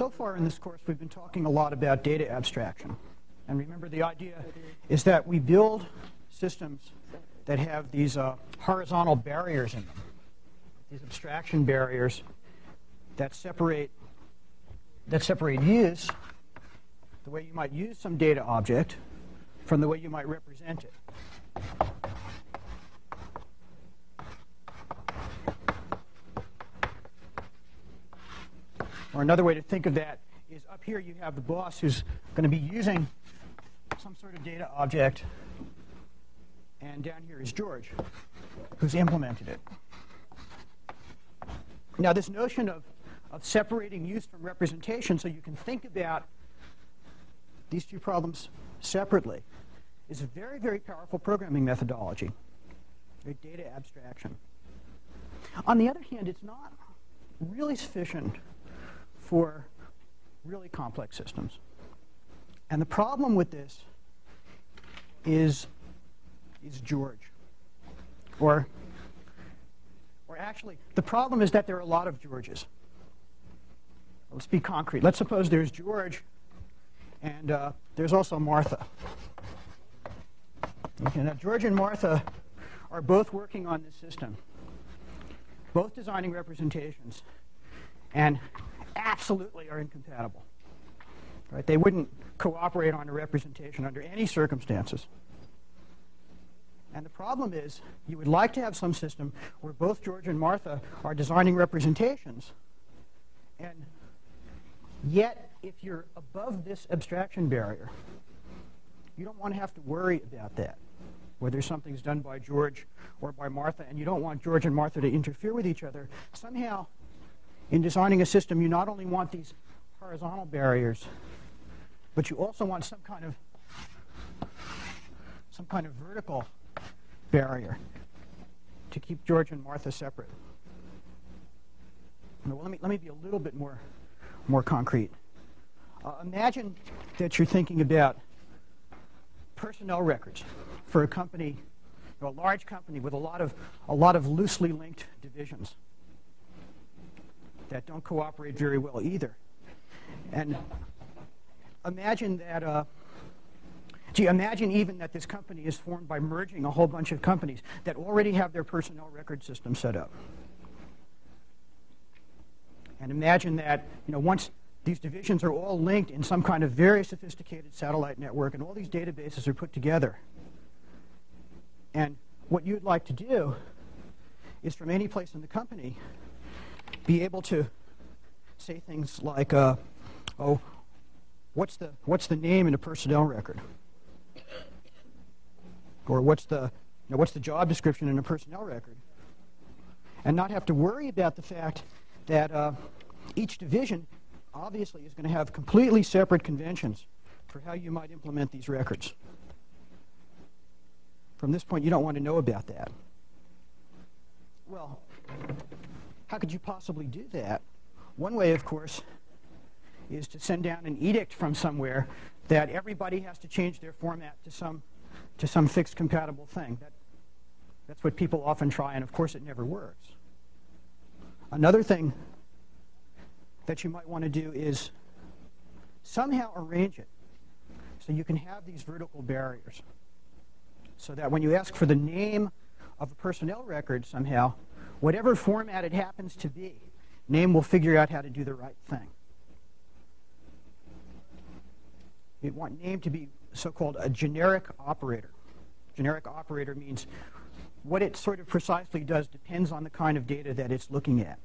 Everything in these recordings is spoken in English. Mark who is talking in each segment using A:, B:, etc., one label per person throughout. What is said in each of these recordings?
A: so far in this course, we've been talking a lot about data abstraction. And remember, the idea is that we build systems that have these uh, horizontal barriers in them, these abstraction barriers that separate that separate use, the way you might use some data object, from the way you might represent it. Or another way to think of that is up here you have the boss who's going to be using some sort of data object, and down here is George, who's implemented it. Now, this notion of, of separating use from representation so you can think about these two problems separately is a very, very powerful programming methodology, data abstraction. On the other hand, it's not really sufficient for really complex systems. And the problem with this is, is George. Or, or actually, the problem is that there are a lot of Georges. Let's be concrete. Let's suppose there's George and uh, there's also Martha. Okay, now George and Martha are both working on this system, both designing representations, and absolutely are incompatible. Right? They wouldn't cooperate on a representation under any circumstances. And the problem is, you would like to have some system where both George and Martha are designing representations, and yet, if you're above this abstraction barrier, you don't want to have to worry about that, whether something's done by George or by Martha, and you don't want George and Martha to interfere with each other. Somehow, in designing a system, you not only want these horizontal barriers, but you also want some kind of some kind of vertical barrier to keep George and Martha separate. Well, let me let me be a little bit more more concrete. Uh, imagine that you're thinking about personnel records for a company, a large company with a lot of a lot of loosely linked divisions that don't cooperate very well either. And imagine that, uh, gee, imagine even that this company is formed by merging a whole bunch of companies that already have their personnel record system set up. And imagine that, you know, once these divisions are all linked in some kind of very sophisticated satellite network and all these databases are put together. And what you'd like to do is from any place in the company be able to say things like, uh, oh, what's the, what's the name in a personnel record? Or what's the, you know, what's the job description in a personnel record? And not have to worry about the fact that uh, each division obviously is going to have completely separate conventions for how you might implement these records. From this point, you don't want to know about that. Well, how could you possibly do that? One way, of course, is to send down an edict from somewhere that everybody has to change their format to some, to some fixed compatible thing. That, that's what people often try, and of course it never works. Another thing that you might want to do is somehow arrange it so you can have these vertical barriers so that when you ask for the name of a personnel record somehow, whatever format it happens to be, name will figure out how to do the right thing. We want name to be so-called a generic operator. Generic operator means what it sort of precisely does depends on the kind of data that it's looking at.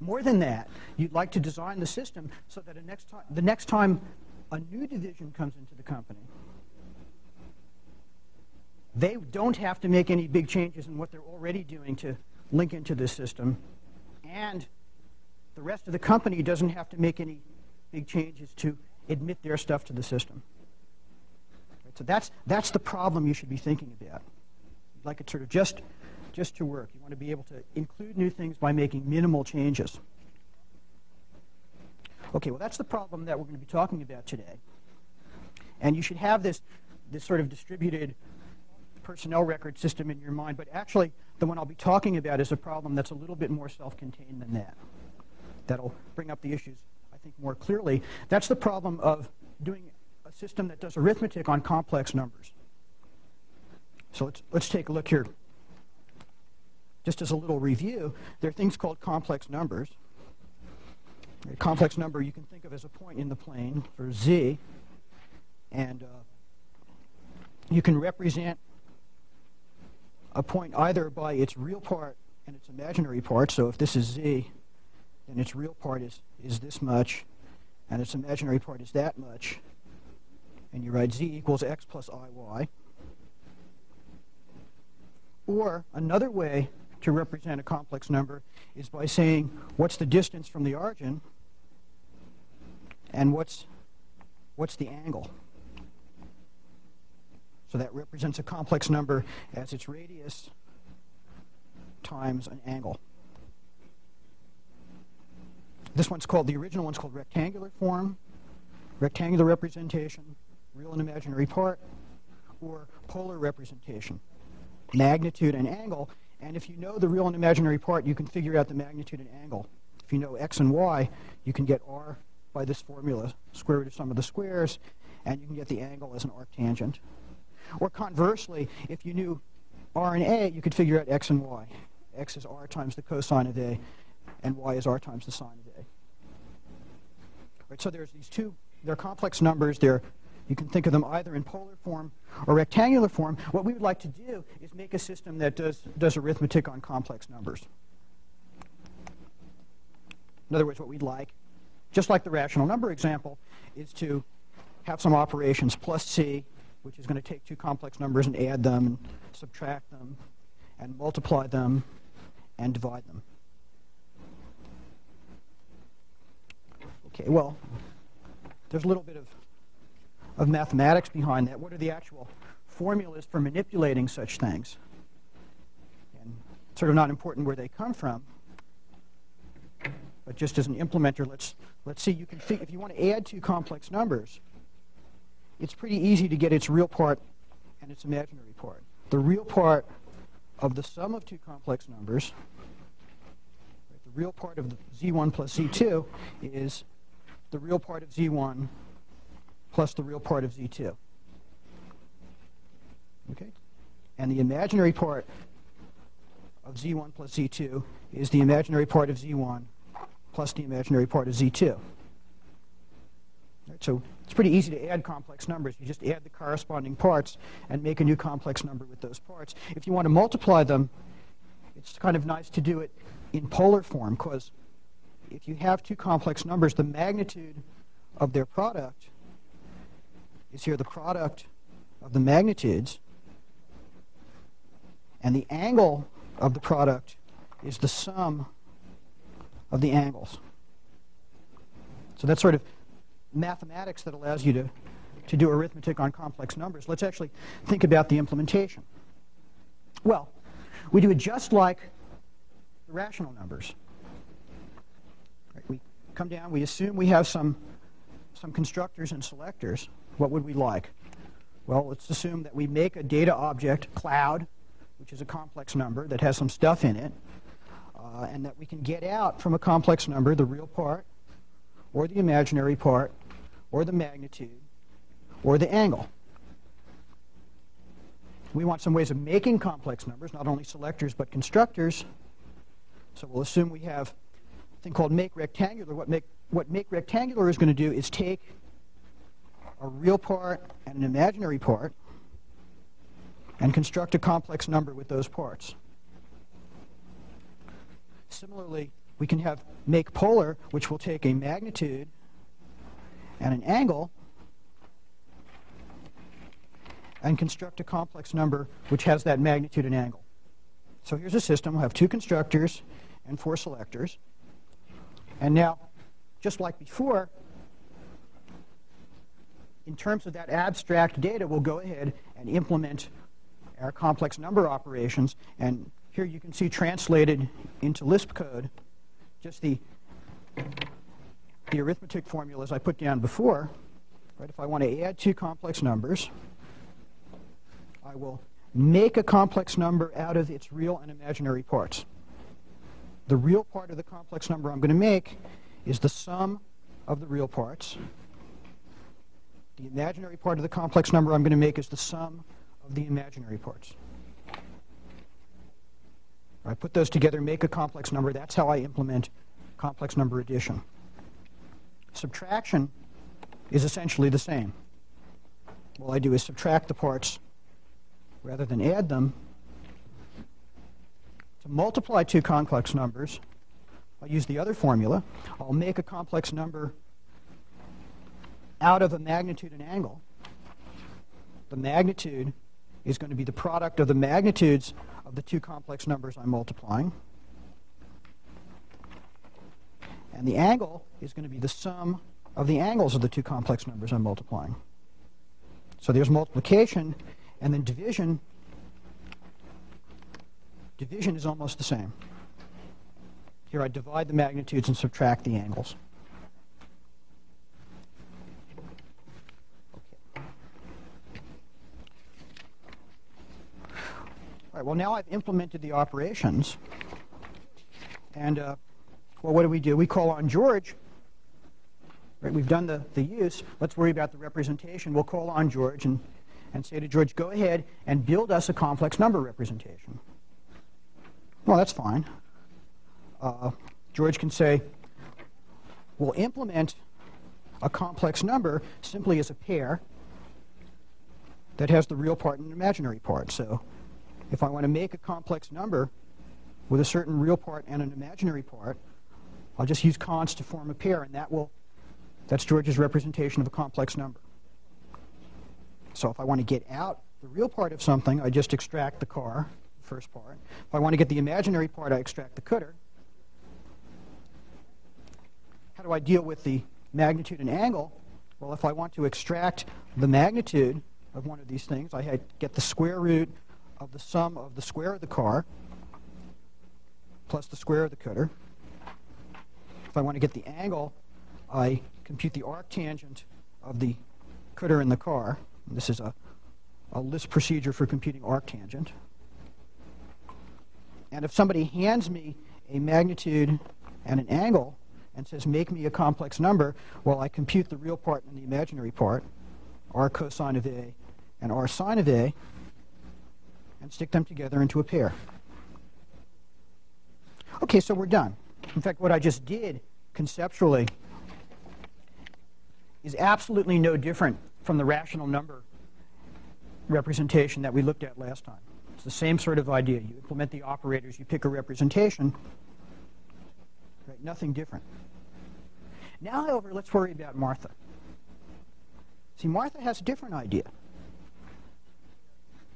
A: More than that, you'd like to design the system so that next the next time a new division comes into the company, they don't have to make any big changes in what they're already doing to link into this system. And the rest of the company doesn't have to make any big changes to admit their stuff to the system. So that's, that's the problem you should be thinking about. You'd like it sort of just, just to work. You want to be able to include new things by making minimal changes. Okay, well, that's the problem that we're going to be talking about today. And you should have this, this sort of distributed personnel record system in your mind, but actually the one I'll be talking about is a problem that's a little bit more self-contained than that. that'll bring up the issues, I think, more clearly. That's the problem of doing a system that does arithmetic on complex numbers. So let's, let's take a look here. Just as a little review, there are things called complex numbers. A complex number you can think of as a point in the plane for z, and uh, you can represent a point either by its real part and its imaginary part. So if this is z, then its real part is, is this much, and its imaginary part is that much. And you write z equals x plus iy. Or another way to represent a complex number is by saying what's the distance from the origin and what's, what's the angle. So that represents a complex number as its radius times an angle. This one's called, the original one's called rectangular form, rectangular representation, real and imaginary part, or polar representation, magnitude and angle. And if you know the real and imaginary part, you can figure out the magnitude and angle. If you know x and y, you can get r by this formula, square root of sum of the squares, and you can get the angle as an arctangent. Or conversely, if you knew r and a, you could figure out x and y. x is r times the cosine of a, and y is r times the sine of a. Right, so there's these two, they're complex numbers. They're, you can think of them either in polar form or rectangular form. What we would like to do is make a system that does, does arithmetic on complex numbers. In other words, what we'd like just like the rational number example, is to have some operations plus c, which is going to take two complex numbers and add them and subtract them and multiply them and divide them. Okay, well, there's a little bit of, of mathematics behind that. What are the actual formulas for manipulating such things? And sort of not important where they come from, but just as an implementer, let's Let's see, you can think, if you want to add two complex numbers, it's pretty easy to get its real part and its imaginary part. The real part of the sum of two complex numbers, right, the real part of z1 plus z2 is the real part of z1 plus the real part of z2. Okay? And the imaginary part of z1 plus z2 is the imaginary part of z1 plus the imaginary part of z2. Right, so it's pretty easy to add complex numbers. You just add the corresponding parts and make a new complex number with those parts. If you want to multiply them, it's kind of nice to do it in polar form because if you have two complex numbers, the magnitude of their product is here the product of the magnitudes, and the angle of the product is the sum of the angles. So that's sort of mathematics that allows you to, to do arithmetic on complex numbers. Let's actually think about the implementation. Well, we do it just like the rational numbers. Right, we come down, we assume we have some, some constructors and selectors. What would we like? Well, let's assume that we make a data object, cloud, which is a complex number that has some stuff in it uh, and that we can get out from a complex number the real part, or the imaginary part, or the magnitude, or the angle. We want some ways of making complex numbers, not only selectors but constructors. So we'll assume we have a thing called make rectangular. What make, what make rectangular is going to do is take a real part and an imaginary part and construct a complex number with those parts. Similarly, we can have make polar, which will take a magnitude and an angle and construct a complex number which has that magnitude and angle. So here's a system. We'll have two constructors and four selectors. And now, just like before, in terms of that abstract data, we'll go ahead and implement our complex number operations and here you can see translated into Lisp code just the, the arithmetic formulas I put down before. Right? If I want to add two complex numbers, I will make a complex number out of its real and imaginary parts. The real part of the complex number I'm going to make is the sum of the real parts. The imaginary part of the complex number I'm going to make is the sum of the imaginary parts. I put those together, make a complex number. That's how I implement complex number addition. Subtraction is essentially the same. All I do is subtract the parts rather than add them. To multiply two complex numbers, I'll use the other formula. I'll make a complex number out of a magnitude and angle. The magnitude is going to be the product of the magnitudes of the two complex numbers I'm multiplying. And the angle is going to be the sum of the angles of the two complex numbers I'm multiplying. So there's multiplication, and then division. Division is almost the same. Here I divide the magnitudes and subtract the angles. All right, well, now I've implemented the operations. And, uh, well, what do we do? We call on George. Right, we've done the, the use. Let's worry about the representation. We'll call on George and, and say to George, go ahead and build us a complex number representation. Well, that's fine. Uh, George can say, we'll implement a complex number simply as a pair that has the real part and an imaginary part. So if I want to make a complex number with a certain real part and an imaginary part, I'll just use cons to form a pair, and that will, that's George's representation of a complex number. So if I want to get out the real part of something, I just extract the car, the first part. If I want to get the imaginary part, I extract the cdr. How do I deal with the magnitude and angle? Well, if I want to extract the magnitude of one of these things, I get the square root of the sum of the square of the car plus the square of the cdr. If I want to get the angle, I compute the arctangent of the cdr in the car. And this is a, a Lisp procedure for computing arctangent. And if somebody hands me a magnitude and an angle and says, make me a complex number, well, I compute the real part and the imaginary part, r cosine of A and r sine of A, and stick them together into a pair. Okay, so we're done. In fact, what I just did conceptually is absolutely no different from the rational number representation that we looked at last time. It's the same sort of idea. You implement the operators, you pick a representation. Right? Nothing different. Now, however, let's worry about Martha. See, Martha has a different idea.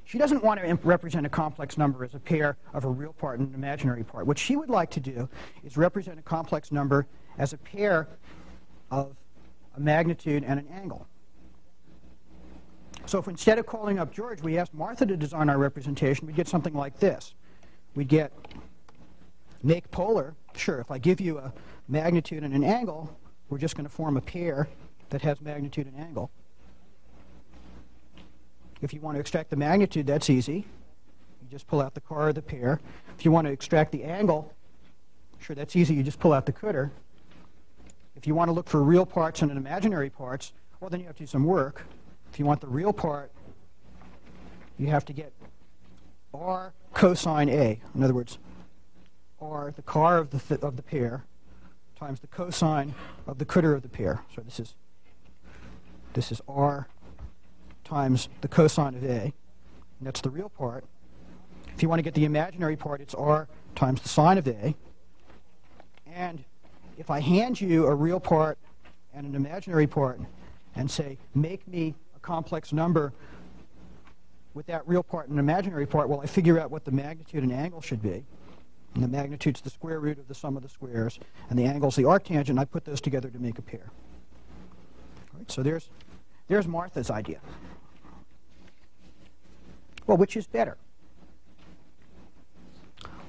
A: She doesn't want to represent a complex number as a pair of a real part and an imaginary part. What she would like to do is represent a complex number as a pair of a magnitude and an angle. So if instead of calling up George, we asked Martha to design our representation, we'd get something like this. We'd get make polar. Sure, if I give you a magnitude and an angle, we're just going to form a pair that has magnitude and angle. If you want to extract the magnitude, that's easy. You just pull out the car or the pair. If you want to extract the angle, sure, that's easy. You just pull out the cdr. If you want to look for real parts and imaginary parts, well, then you have to do some work. If you want the real part, you have to get r cosine A. In other words, r, the car of the, th of the pair, times the cosine of the cdr of the pair. So this is, this is r times the cosine of A. that's the real part. If you want to get the imaginary part, it's R times the sine of A. And if I hand you a real part and an imaginary part and say, make me a complex number with that real part and imaginary part, well, I figure out what the magnitude and angle should be. And the magnitude's the square root of the sum of the squares, and the angle's the arctangent. I put those together to make a pair. All right, so there's, there's Martha's idea. Well, which is better?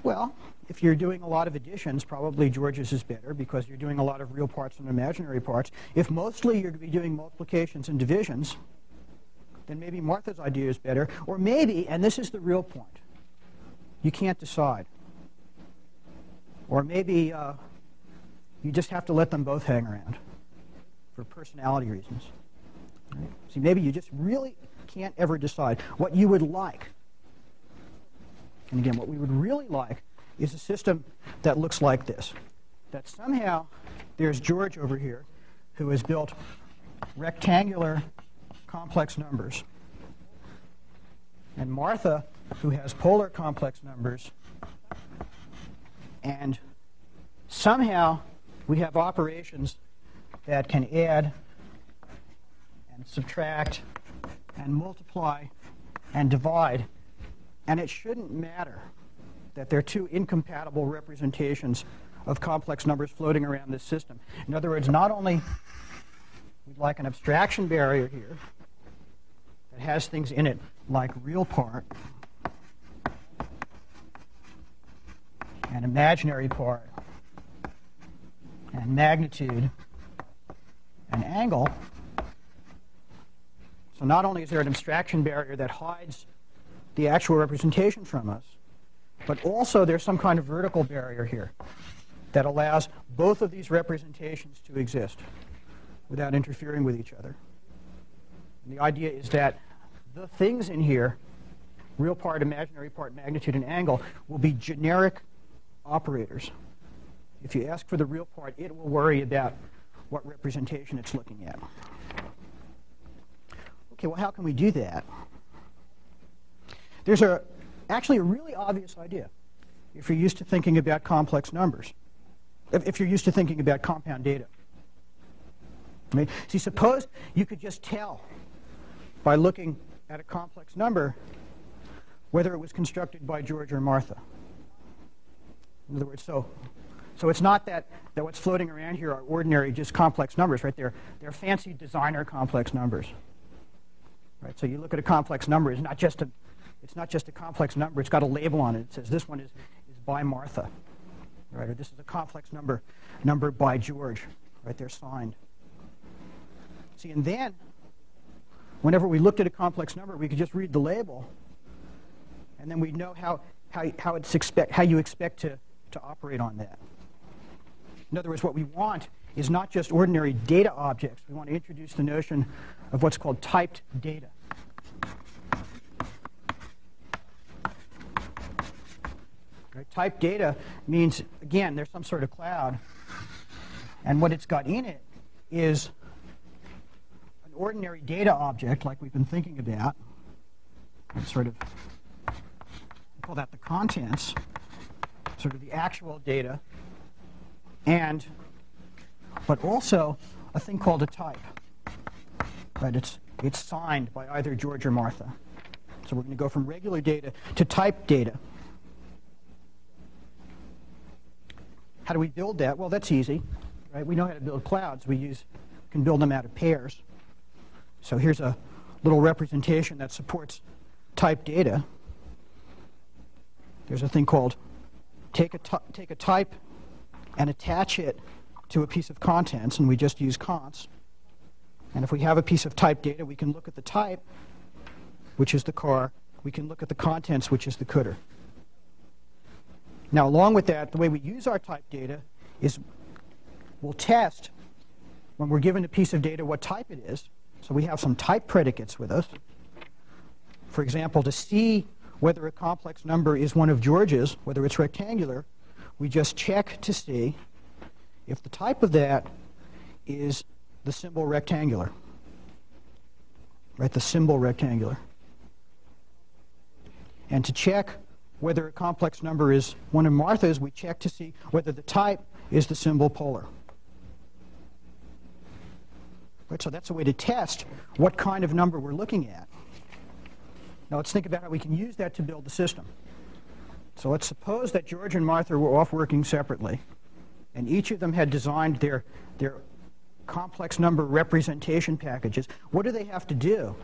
A: Well, if you're doing a lot of additions, probably George's is better because you're doing a lot of real parts and imaginary parts. If mostly you're going to be doing multiplications and divisions, then maybe Martha's idea is better. Or maybe, and this is the real point, you can't decide. Or maybe uh, you just have to let them both hang around for personality reasons. Right? See, maybe you just really can't ever decide what you would like. And again, what we would really like is a system that looks like this. That somehow there's George over here who has built rectangular complex numbers. And Martha, who has polar complex numbers. And somehow we have operations that can add and subtract and multiply and divide. And it shouldn't matter that they're two incompatible representations of complex numbers floating around this system. In other words, not only we'd like an abstraction barrier here that has things in it like real part and imaginary part and magnitude and angle. So not only is there an abstraction barrier that hides the actual representation from us, but also there's some kind of vertical barrier here that allows both of these representations to exist without interfering with each other. And the idea is that the things in here, real part, imaginary part, magnitude, and angle, will be generic operators. If you ask for the real part, it will worry about what representation it's looking at. Okay, well, how can we do that? There's a, actually a really obvious idea if you're used to thinking about complex numbers, if, if you're used to thinking about compound data. Right? See, suppose you could just tell by looking at a complex number whether it was constructed by George or Martha. In other words, so, so it's not that, that what's floating around here are ordinary, just complex numbers, right? They're, they're fancy designer complex numbers. Right? So you look at a complex number, it's not just a, it's not just a complex number, it's got a label on it. It says this one is, is by Martha. Right? Or this is a complex number number by George. Right? They're signed. See, and then whenever we looked at a complex number, we could just read the label, and then we'd know how, how, how, it's expect, how you expect to, to operate on that. In other words, what we want is not just ordinary data objects. We want to introduce the notion of what's called typed data. Right? Typed data means, again, there's some sort of cloud, and what it's got in it is an ordinary data object like we've been thinking about. Sort of, call that the contents, sort of the actual data, and but also a thing called a type. Right? It's, it's signed by either George or Martha. So we're going to go from regular data to type data. How do we build that? Well, that's easy. Right? We know how to build clouds. We use can build them out of pairs. So here's a little representation that supports type data. There's a thing called take a, take a type and attach it to a piece of contents, and we just use cons. And if we have a piece of type data, we can look at the type, which is the car. We can look at the contents, which is the cdr. Now, along with that, the way we use our type data is we'll test when we're given a piece of data what type it is. So we have some type predicates with us. For example, to see whether a complex number is one of George's, whether it's rectangular, we just check to see if the type of that is the symbol rectangular. Right, the symbol rectangular. And to check whether a complex number is one of Martha's, we check to see whether the type is the symbol polar. Right, so that's a way to test what kind of number we're looking at. Now let's think about how we can use that to build the system. So let's suppose that George and Martha were off working separately, and each of them had designed their, their complex number representation packages. What do they have to do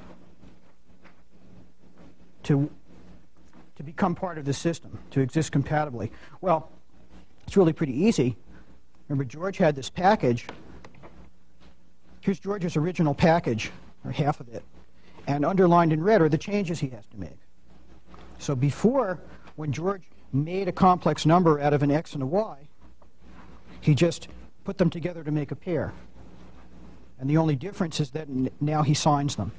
A: to to become part of the system, to exist compatibly? Well, it's really pretty easy. Remember, George had this package. Here's George's original package, or half of it. And underlined in red are the changes he has to make. So before, when George made a complex number out of an x and a y, he just put them together to make a pair. And the only difference is that now he signs them.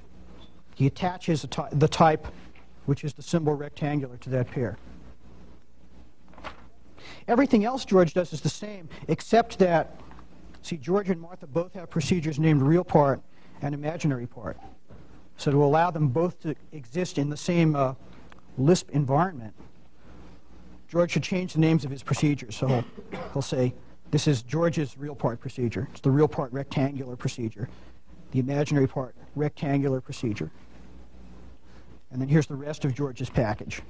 A: He attaches the type, which is the symbol rectangular, to that pair. Everything else George does is the same, except that, see, George and Martha both have procedures named real part and imaginary part. So to allow them both to exist in the same uh, Lisp environment, George should change the names of his procedures. So he'll, he'll say, this is George's real part procedure. It's the real part rectangular procedure. The imaginary part rectangular procedure. And then here's the rest of George's package.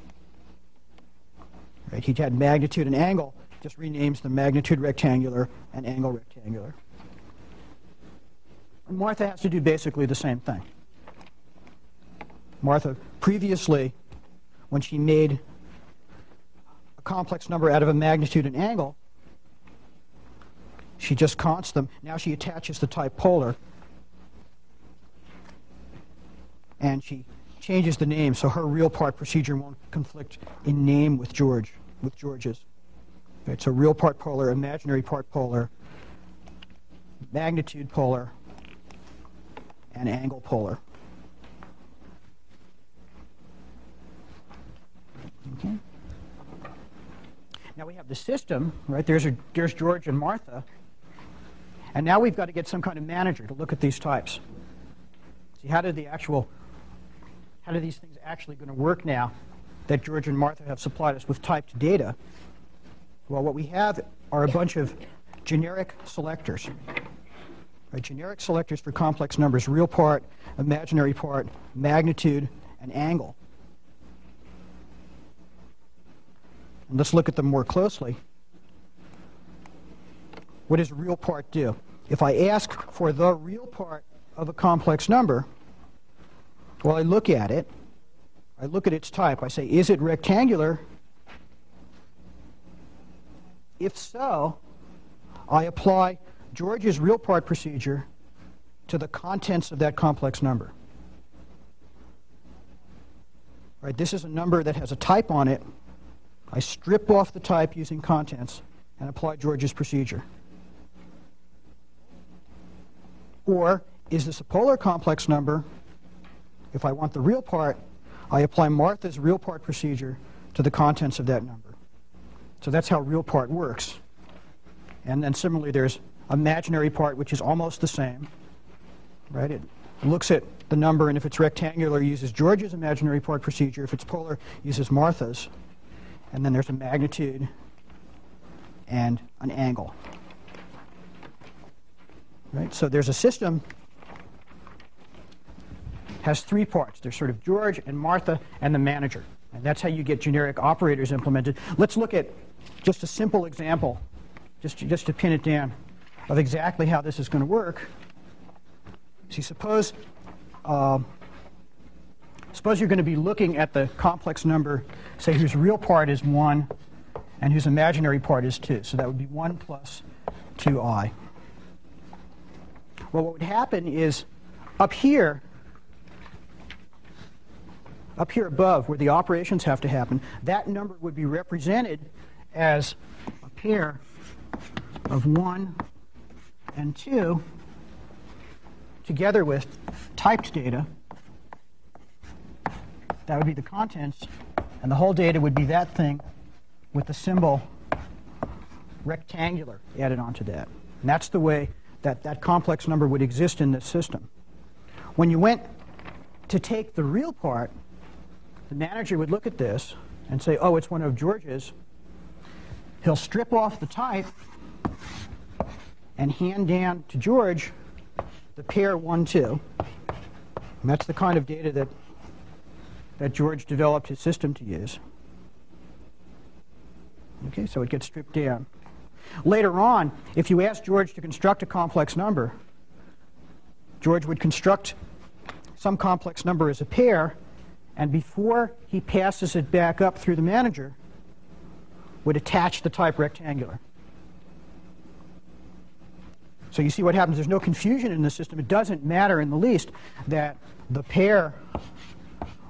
A: Right, he had magnitude and angle, just renames the magnitude rectangular and angle rectangular. And Martha has to do basically the same thing. Martha previously, when she made a complex number out of a magnitude and angle, she just consts them. Now she attaches the type polar. And she changes the name so her real part procedure won't conflict in name with George, with George's. Right, so real part polar, imaginary part polar, magnitude polar, and angle polar. Okay. Now we have the system, right? There's, a, there's George and Martha. And now we've got to get some kind of manager to look at these types. See, how did the actual, how do these things actually going to work now that George and Martha have supplied us with typed data? Well, what we have are a bunch of generic selectors. Right, generic selectors for complex numbers, real part, imaginary part, magnitude, and angle. And let's look at them more closely. What does real part do? If I ask for the real part of a complex number, well, I look at it. I look at its type. I say, is it rectangular? If so, I apply George's real part procedure to the contents of that complex number. Right, this is a number that has a type on it. I strip off the type using contents and apply George's procedure. Or is this a polar complex number? If I want the real part, I apply Martha's real part procedure to the contents of that number. So that's how real part works. And then similarly, there's imaginary part, which is almost the same. Right? It looks at the number, and if it's rectangular, uses George's imaginary part procedure. If it's polar, uses Martha's. And then there's a magnitude and an angle. Right? So there's a system has three parts. There's sort of George and Martha and the manager. And that's how you get generic operators implemented. Let's look at just a simple example, just to, just to pin it down, of exactly how this is going to work. See, suppose, uh, suppose you're going to be looking at the complex number, say whose real part is 1 and whose imaginary part is 2. So that would be 1 plus 2i. Well, what would happen is up here, up here above where the operations have to happen, that number would be represented as a pair of 1 and 2 together with typed data. That would be the contents, and the whole data would be that thing with the symbol rectangular added onto that. And that's the way that that complex number would exist in this system. When you went to take the real part, the manager would look at this and say, oh, it's one of George's. He'll strip off the type and hand down to George the pair 1, 2. And that's the kind of data that, that George developed his system to use. Okay, so it gets stripped down. Later on, if you ask George to construct a complex number, George would construct some complex number as a pair, and before he passes it back up through the manager, would attach the type rectangular. So you see what happens. There's no confusion in the system. It doesn't matter in the least that the pair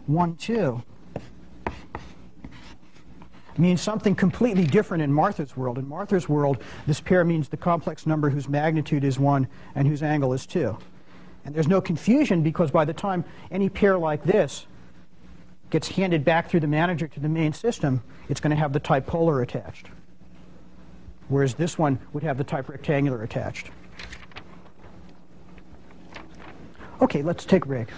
A: 1, 2 means something completely different in Martha's world. In Martha's world, this pair means the complex number whose magnitude is 1 and whose angle is 2. And there's no confusion because by the time any pair like this gets handed back through the manager to the main system, it's going to have the type polar attached. Whereas this one would have the type rectangular attached. Okay, let's take a break.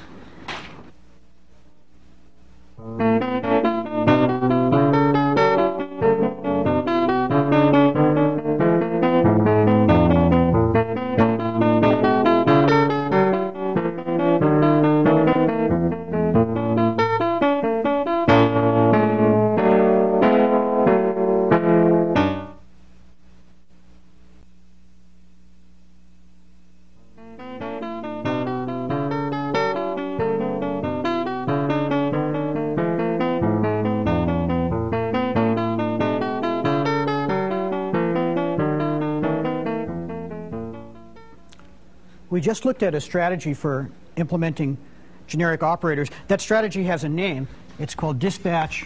A: We just looked at a strategy for implementing generic operators. That strategy has a name. It's called dispatch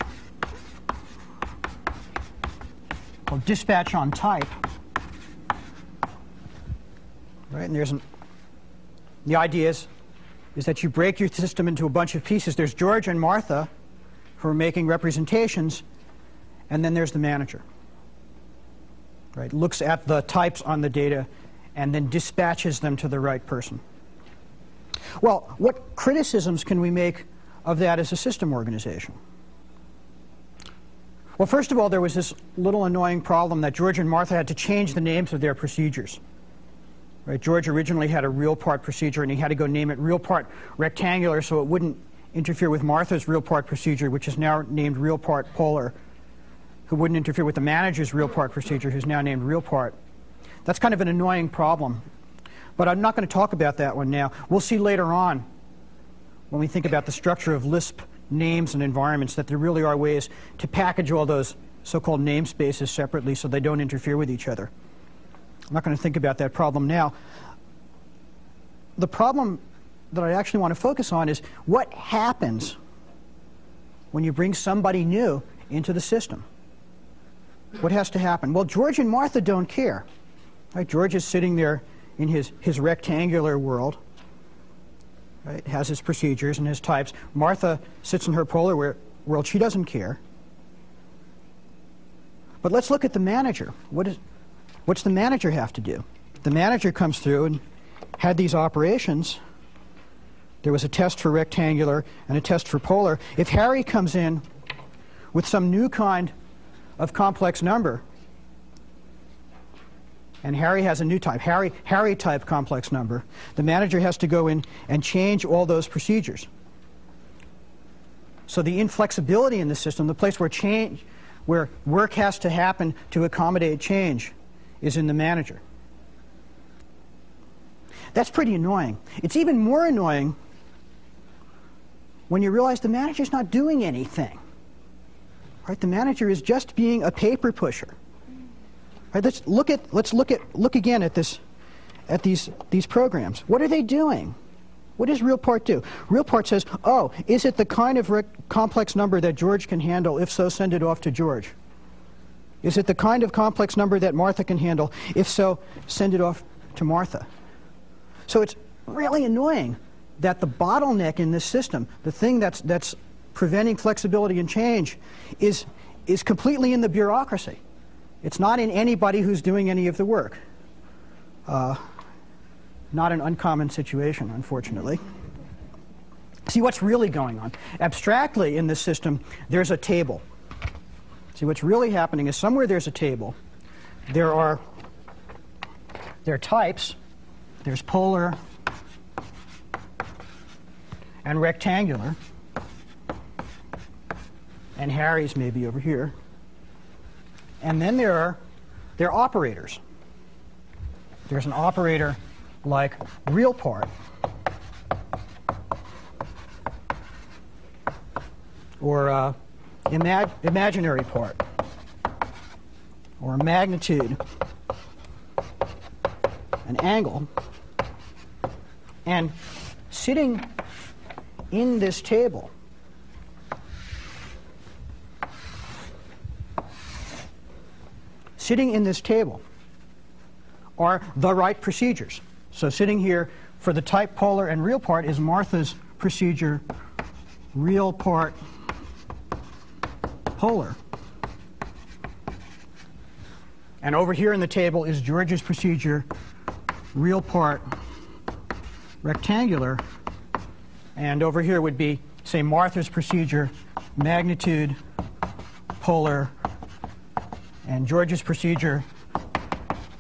A: called dispatch on type. Right, and there's an the idea is, is that you break your system into a bunch of pieces. There's George and Martha who are making representations, and then there's the manager. Right, looks at the types on the data and then dispatches them to the right person. Well, what criticisms can we make of that as a system organization? Well, first of all, there was this little annoying problem that George and Martha had to change the names of their procedures. Right? George originally had a real part procedure, and he had to go name it real part rectangular so it wouldn't interfere with Martha's real part procedure, which is now named real part polar, who wouldn't interfere with the manager's real part procedure, who's now named real part. That's kind of an annoying problem. But I'm not going to talk about that one now. We'll see later on when we think about the structure of Lisp names and environments that there really are ways to package all those so-called namespaces separately so they don't interfere with each other. I'm not going to think about that problem now. The problem that I actually want to focus on is what happens when you bring somebody new into the system. What has to happen? Well, George and Martha don't care. Right? George is sitting there in his, his rectangular world, right? has his procedures and his types. Martha sits in her polar world. She doesn't care. But let's look at the manager. What is, what's the manager have to do? The manager comes through and had these operations. There was a test for rectangular and a test for polar. If Harry comes in with some new kind of complex number, and Harry has a new type, Harry, Harry type complex number, the manager has to go in and change all those procedures. So the inflexibility in the system, the place where change, where work has to happen to accommodate change, is in the manager. That's pretty annoying. It's even more annoying when you realize the manager's not doing anything. Right? The manager is just being a paper pusher. Right, let's look at let's look at look again at this at these these programs. What are they doing? What does RealPart do? RealPart says, "Oh, is it the kind of complex number that George can handle? If so, send it off to George." Is it the kind of complex number that Martha can handle? If so, send it off to Martha. So it's really annoying that the bottleneck in this system, the thing that's that's preventing flexibility and change, is is completely in the bureaucracy. It's not in anybody who's doing any of the work. Uh, not an uncommon situation, unfortunately. See what's really going on. Abstractly in this system, there's a table. See what's really happening is somewhere there's a table. There are there are types. There's polar and rectangular. And Harry's maybe over here. And then there are, there are operators. There's an operator like real part. Or uh, imag imaginary part. Or magnitude. An angle. And sitting in this table sitting in this table are the right procedures. So sitting here for the type polar and real part is Martha's procedure real part polar. And over here in the table is George's procedure real part rectangular. And over here would be, say, Martha's procedure magnitude polar and George's procedure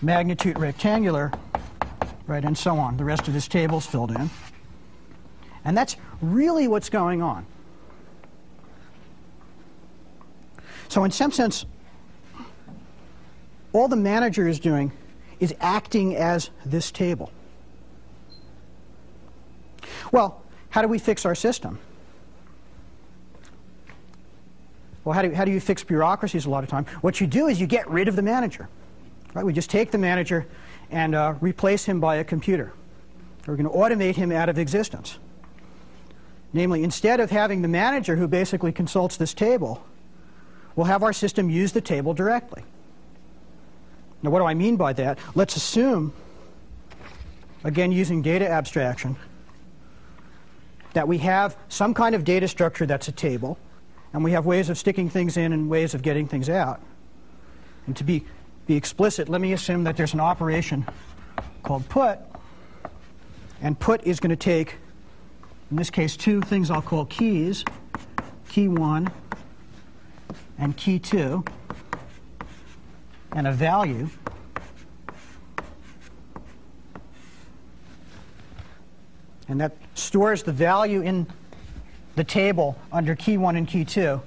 A: magnitude rectangular, right, and so on. The rest of this table is filled in. And that's really what's going on. So in some sense, all the manager is doing is acting as this table. Well, how do we fix our system? Well, how do, how do you fix bureaucracies a lot of time? What you do is you get rid of the manager. Right? We just take the manager and uh, replace him by a computer. We're going to automate him out of existence. Namely, instead of having the manager who basically consults this table, we'll have our system use the table directly. Now, what do I mean by that? Let's assume, again using data abstraction, that we have some kind of data structure that's a table, and we have ways of sticking things in and ways of getting things out. And to be, be explicit, let me assume that there's an operation called put, and put is going to take, in this case, two things I'll call keys, key 1 and key 2, and a value. And that stores the value in the table under key 1 and key 2.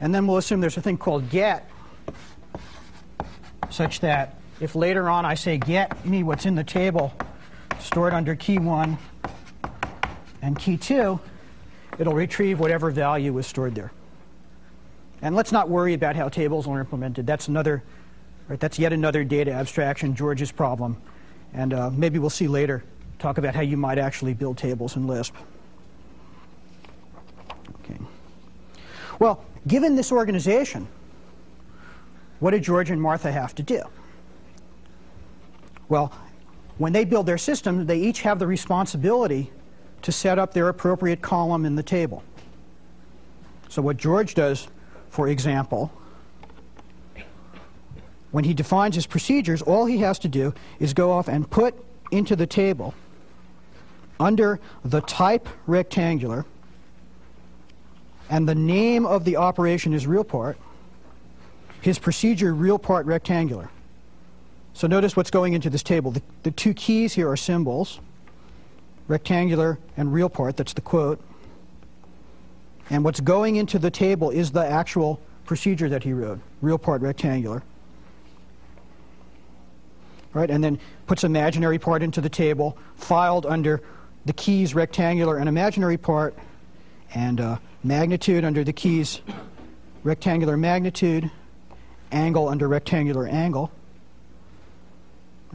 A: And then we'll assume there's a thing called get, such that if later on I say get me what's in the table stored under key 1 and key 2, it'll retrieve whatever value was stored there. And let's not worry about how tables are implemented. That's another, right, that's yet another data abstraction, George's problem. And uh, maybe we'll see later, talk about how you might actually build tables in Lisp. Well, given this organization, what did George and Martha have to do? Well, when they build their system, they each have the responsibility to set up their appropriate column in the table. So what George does, for example, when he defines his procedures, all he has to do is go off and put into the table under the type rectangular and the name of the operation is real part, his procedure real part rectangular. So notice what's going into this table. The, the two keys here are symbols, rectangular and real part, that's the quote. And what's going into the table is the actual procedure that he wrote, real part rectangular. Right, and then puts imaginary part into the table, filed under the keys rectangular and imaginary part, and uh, magnitude under the keys rectangular magnitude, angle under rectangular angle.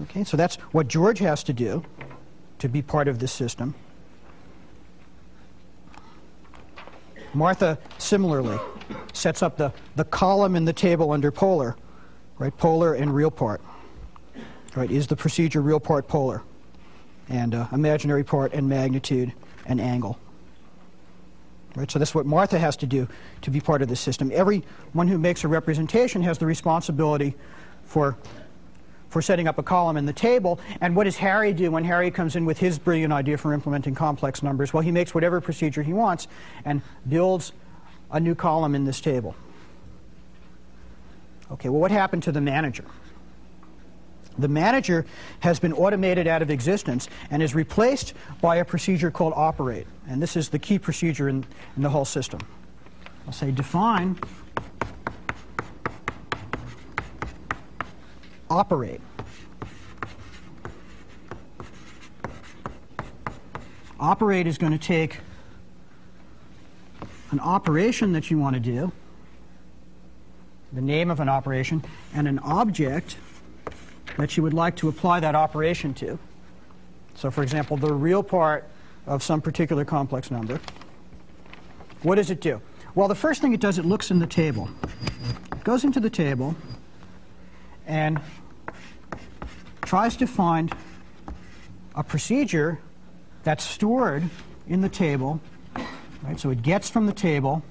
A: Okay, so that's what George has to do to be part of this system. Martha similarly sets up the, the column in the table under polar, right? Polar and real part. Right? Is the procedure real part polar? And uh, imaginary part and magnitude and angle. Right? So that's what Martha has to do to be part of the system. Everyone who makes a representation has the responsibility for, for setting up a column in the table. And what does Harry do when Harry comes in with his brilliant idea for implementing complex numbers? Well, he makes whatever procedure he wants and builds a new column in this table. Okay, well, what happened to the manager? The manager has been automated out of existence and is replaced by a procedure called operate. And this is the key procedure in, in the whole system. I'll say define operate. Operate is going to take an operation that you want to do, the name of an operation, and an object that you would like to apply that operation to. So, for example, the real part of some particular complex number. What does it do? Well, the first thing it does, it looks in the table. It goes into the table, and tries to find a procedure that's stored in the table. Right? So it gets from the table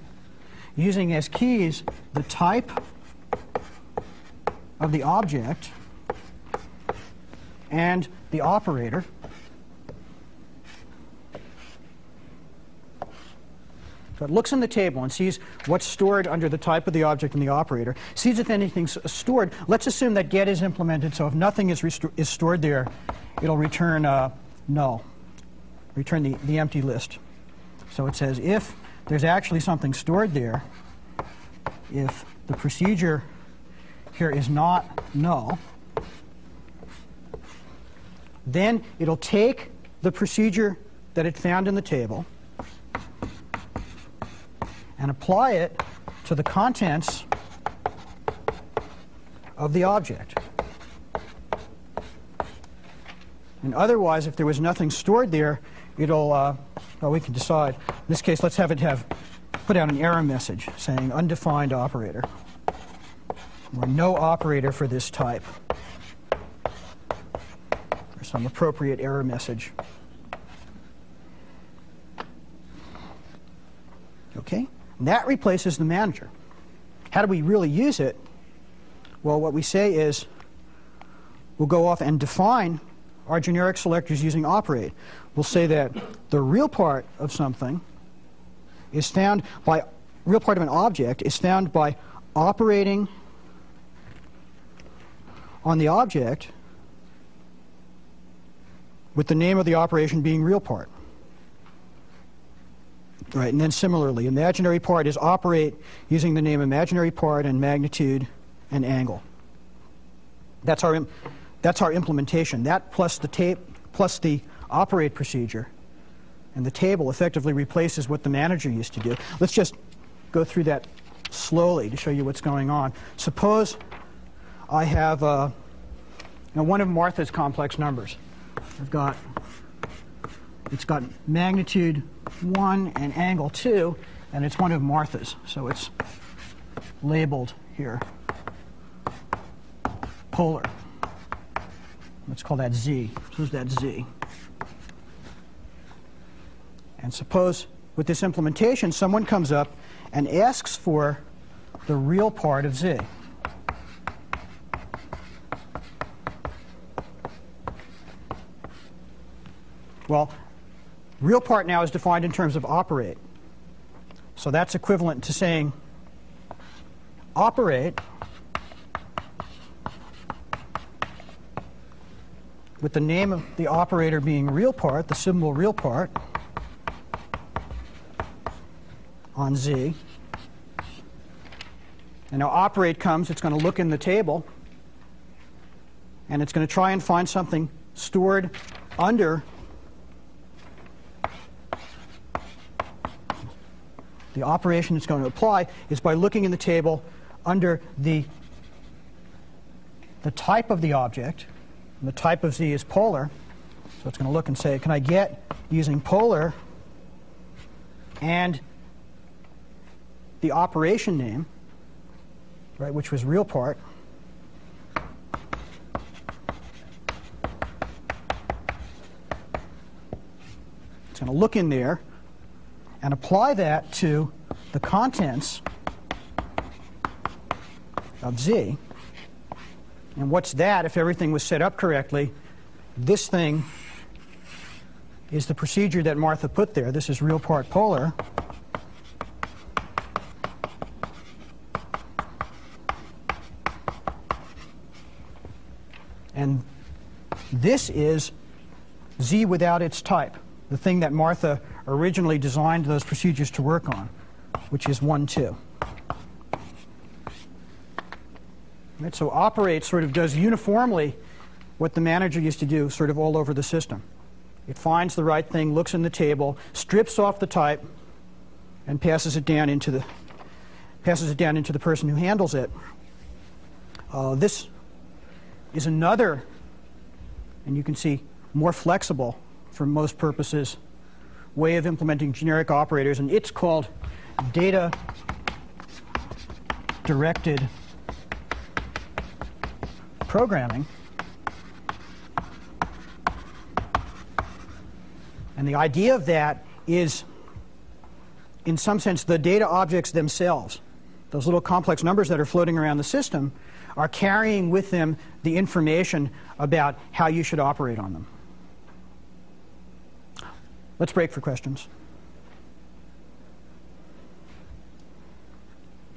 A: using as keys the type of the object and the operator. So it looks in the table and sees what's stored under the type of the object and the operator, sees if anything's stored. Let's assume that get is implemented, so if nothing is, is stored there, it'll return uh, null, return the, the empty list. So it says if there's actually something stored there, if the procedure here is not null, then it'll take the procedure that it found in the table and apply it to the contents of the object. And otherwise, if there was nothing stored there, it'll, uh, well, we can decide. In this case, let's have it have put out an error message saying undefined operator, or no operator for this type, some appropriate error message. Okay? And that replaces the manager. How do we really use it? Well, what we say is we'll go off and define our generic selectors using operate. We'll say that the real part of something is found by, real part of an object is found by operating on the object with the name of the operation being real part. Right, and then similarly, imaginary part is operate using the name imaginary part and magnitude and angle. That's our, that's our implementation. That plus the tape plus the operate procedure and the table effectively replaces what the manager used to do. Let's just go through that slowly to show you what's going on. Suppose I have uh, you know, one of Martha's complex numbers. I've got it's got magnitude 1 and angle 2, and it's one of Martha's. So it's labeled here polar. Let's call that Z. Suppose that's Z. And suppose with this implementation, someone comes up and asks for the real part of Z. Well, real part now is defined in terms of operate. So that's equivalent to saying operate with the name of the operator being real part, the symbol real part, on Z. And now operate comes, it's going to look in the table, and it's going to try and find something stored under the operation it's going to apply is by looking in the table under the, the type of the object, and the type of Z is polar. So it's going to look and say, can I get using polar and the operation name, right, which was real part, it's going to look in there and apply that to the contents of Z. And what's that if everything was set up correctly? This thing is the procedure that Martha put there. This is real part polar. And this is Z without its type, the thing that Martha originally designed those procedures to work on, which is 1, 2. Right, so operate sort of does uniformly what the manager used to do sort of all over the system. It finds the right thing, looks in the table, strips off the type, and passes it down into the passes it down into the person who handles it. Uh, this is another, and you can see more flexible for most purposes, way of implementing generic operators, and it's called data directed programming. And the idea of that is, in some sense, the data objects themselves, those little complex numbers that are floating around the system, are carrying with them the information about how you should operate on them. Let's break for questions.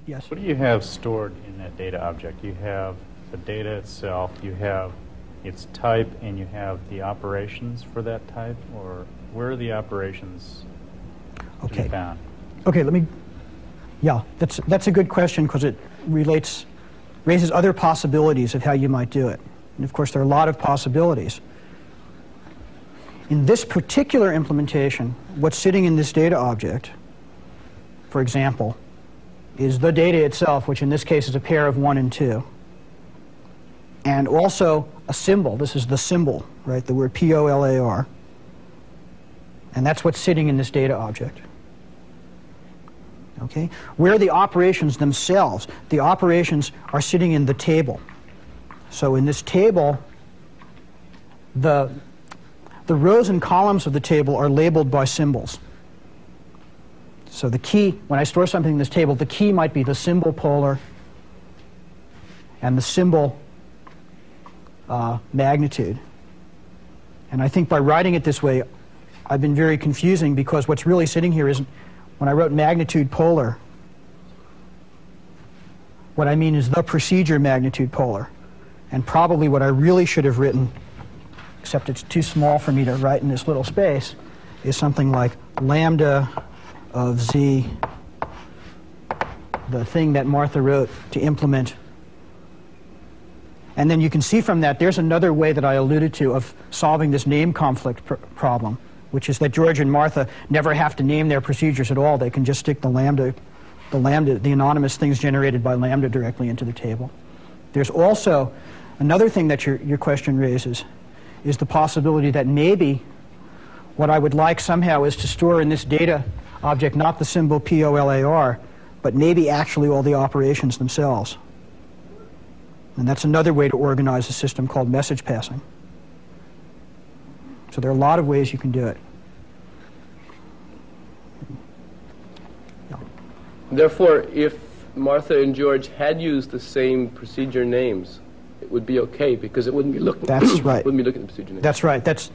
A: Yes?
B: What do you have stored in that data object? You have the data itself, you have its type, and you have the operations for that type? Or where are the operations
A: Okay.
B: found?
A: Okay, let me. Yeah, that's that's a good question because it relates, raises other possibilities of how you might do it. And of course, there are a lot of possibilities. In this particular implementation, what's sitting in this data object, for example, is the data itself, which in this case is a pair of one and two, and also a symbol. This is the symbol, right? The word P O L A R. And that's what's sitting in this data object. Okay? Where the operations themselves? The operations are sitting in the table. So in this table, the, the rows and columns of the table are labeled by symbols. So the key, when I store something in this table, the key might be the symbol polar and the symbol uh, magnitude. And I think by writing it this way, I've been very confusing because what's really sitting here isn't, when I wrote magnitude polar, what I mean is the procedure magnitude polar. And probably what I really should have written, except it's too small for me to write in this little space, is something like lambda of z, the thing that Martha wrote to implement and then you can see from that there's another way that I alluded to of solving this name conflict pr- problem, which is that George and Martha never have to name their procedures at all. They can just stick the lambda, the lambda, the anonymous things generated by lambda directly into the table. There's also another thing that your, your question raises is the possibility that maybe what I would like somehow is to store in this data object not the symbol POLAR, but maybe actually all the operations themselves. And that's another way to organize a system called message passing. So there are a lot of ways you can do it.
C: Therefore, if Martha and George had used the same procedure names, it would be okay because it wouldn't be looking.
A: That's right.
C: Wouldn't be looking at the procedure names.
A: That's right. That's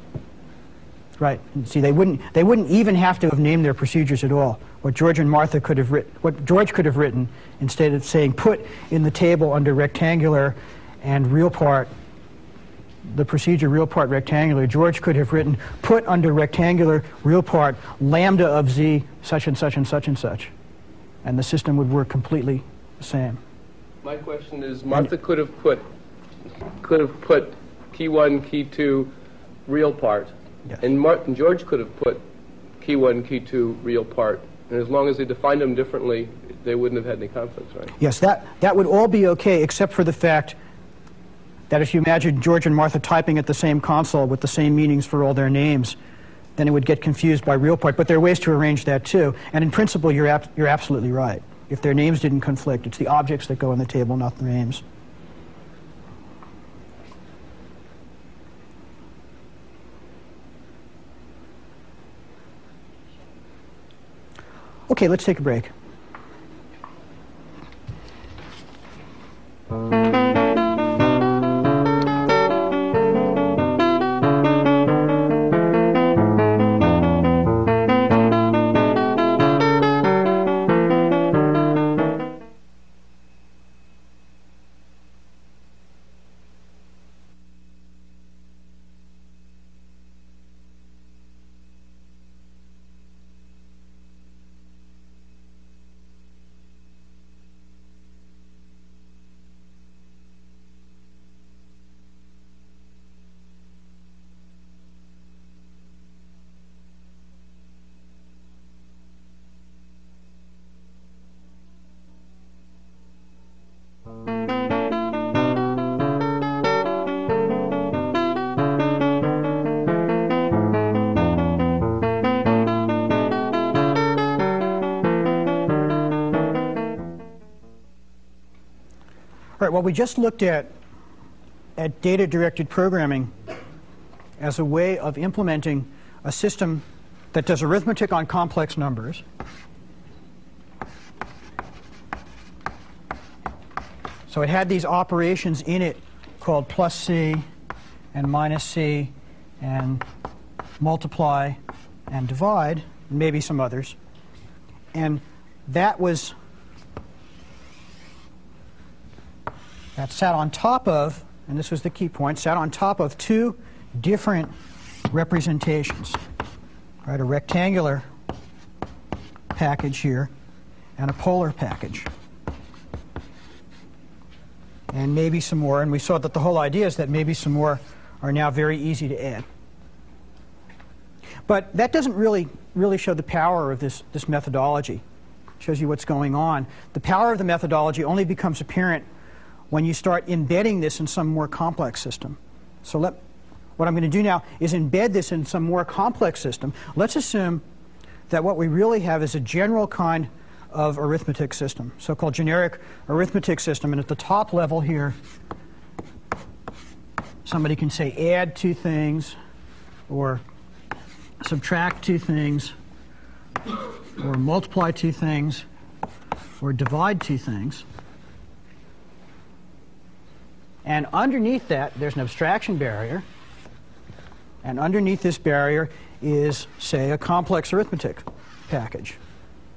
A: right. See, they wouldn't they wouldn't even have to have named their procedures at all. What George and Martha could have written, what George could have written, instead of saying put in the table under rectangular and real part, the procedure real part rectangular, George could have written put under rectangular real part lambda of z such and such and such and such, and the system would work completely the same.
C: My question is, Martha could have put could have put key one, key two, real part,
A: Yes.
C: and Martin George could have put key one, key two, real part, and as long as they defined them differently, they wouldn't have had any conflicts, right?
A: Yes, that, that would all be okay, except for the fact that if you imagine George and Martha typing at the same console with the same meanings for all their names, then it would get confused by real part. But there are ways to arrange that too. And in principle, you're, ab- you're absolutely right. If their names didn't conflict, it's the objects that go on the table, not the names. Okay, let's take a break. Well, we just looked at at data directed programming as a way of implementing a system that does arithmetic on complex numbers. So it had these operations in it called plus C and minus C and multiply and divide, and maybe some others. And that was that sat on top of, and this was the key point, sat on top of two different representations. Right, a rectangular package here and a polar package. And maybe some more, and we saw that the whole idea is that maybe some more are now very easy to add. But that doesn't really, really show the power of this, this methodology. It shows you what's going on. The power of the methodology only becomes apparent when you start embedding this in some more complex system. So let, what I'm going to do now is embed this in some more complex system. Let's assume that what we really have is a general kind of arithmetic system, so-called generic arithmetic system. And at the top level here, somebody can say add two things or subtract two things or multiply two things or divide two things. And underneath that, there's an abstraction barrier. And underneath this barrier is, say, a complex arithmetic package.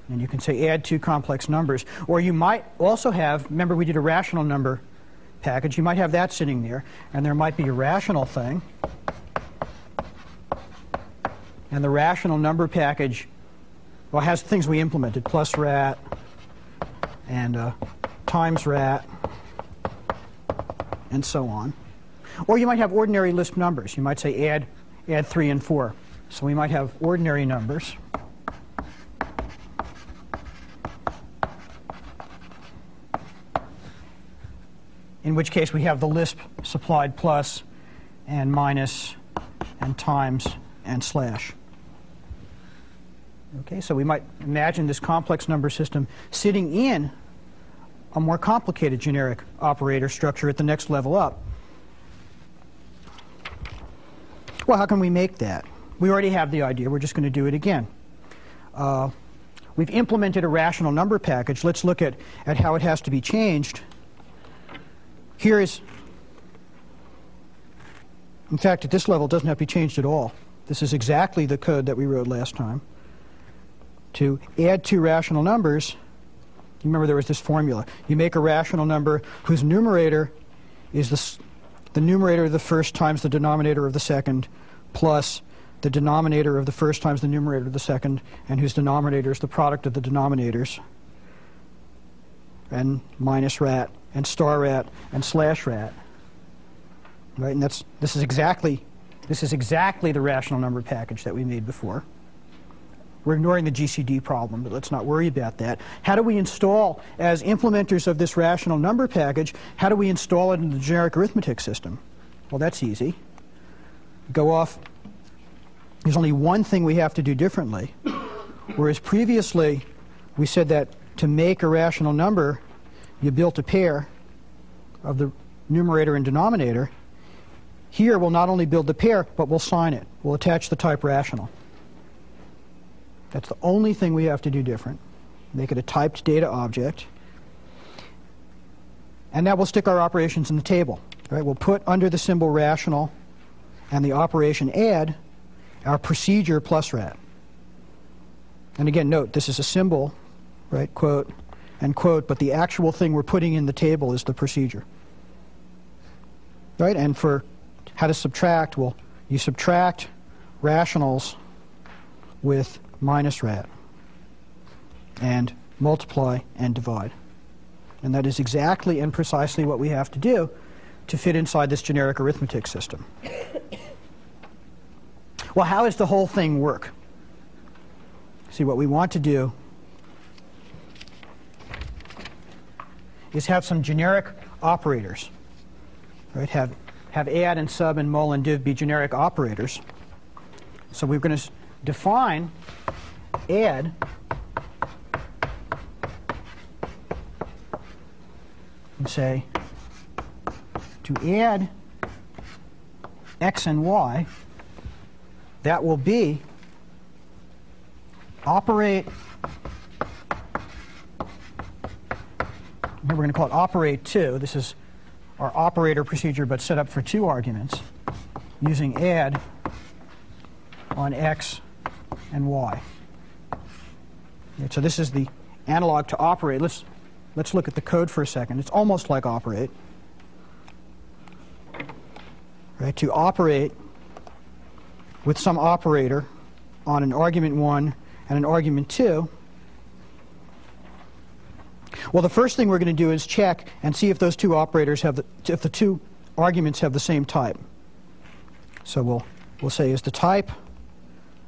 A: And you can say add two complex numbers. Or you might also have, remember we did a rational number package, you might have that sitting there. And there might be a rational thing. And the rational number package, well, has things we implemented, plus rat and uh, times rat and so on. Or you might have ordinary Lisp numbers. You might say add, add 3 and 4. So we might have ordinary numbers. In which case we have the Lisp supplied plus and minus and times and slash. Okay, so we might imagine this complex number system sitting in a more complicated generic operator structure at the next level up. Well, how can we make that? We already have the idea. We're just going to do it again. Uh, we've implemented a rational number package. Let's look at, at how it has to be changed. Here is, in fact, at this level, it doesn't have to be changed at all. This is exactly the code that we wrote last time. To add two rational numbers, remember there was this formula. You make a rational number whose numerator is the, the numerator of the first times the denominator of the second plus the denominator of the first times the numerator of the second and whose denominator is the product of the denominators and minus rat and star rat and slash rat. Right? And that's this is exactly this is exactly the rational number package that we made before. We're ignoring the GCD problem, but let's not worry about that. How do we install, as implementers of this rational number package, how do we install it in the generic arithmetic system? Well, that's easy. Go off. There's only one thing we have to do differently. Whereas previously, we said that to make a rational number, you built a pair of the numerator and denominator. Here, we'll not only build the pair, but we'll sign it. We'll attach the type rational. That's the only thing we have to do different. Make it a typed data object. And now we'll stick our operations in the table. Right? We'll put under the symbol rational and the operation add our procedure plus rat. And again, note, this is a symbol, right, quote, and quote, but the actual thing we're putting in the table is the procedure. Right? And for how to subtract, well, you subtract rationals with minus rat and multiply and divide. And that is exactly and precisely what we have to do to fit inside this generic arithmetic system. Well, how does the whole thing work? See, what we want to do is have some generic operators, right? Have, have add and sub and mul and div be generic operators. So we're going to define add and say to add x and y, that will be operate, here we're going to call it operate 2. This is our operator procedure, but set up for two arguments using add on x and y. So this is the analog to operate. Let's, let's look at the code for a second. It's almost like operate. Right, to operate with some operator on an argument 1 and an argument 2, well, the first thing we're going to do is check and see if those two operators have the, if the two arguments have the same type. So we'll, we'll say is the type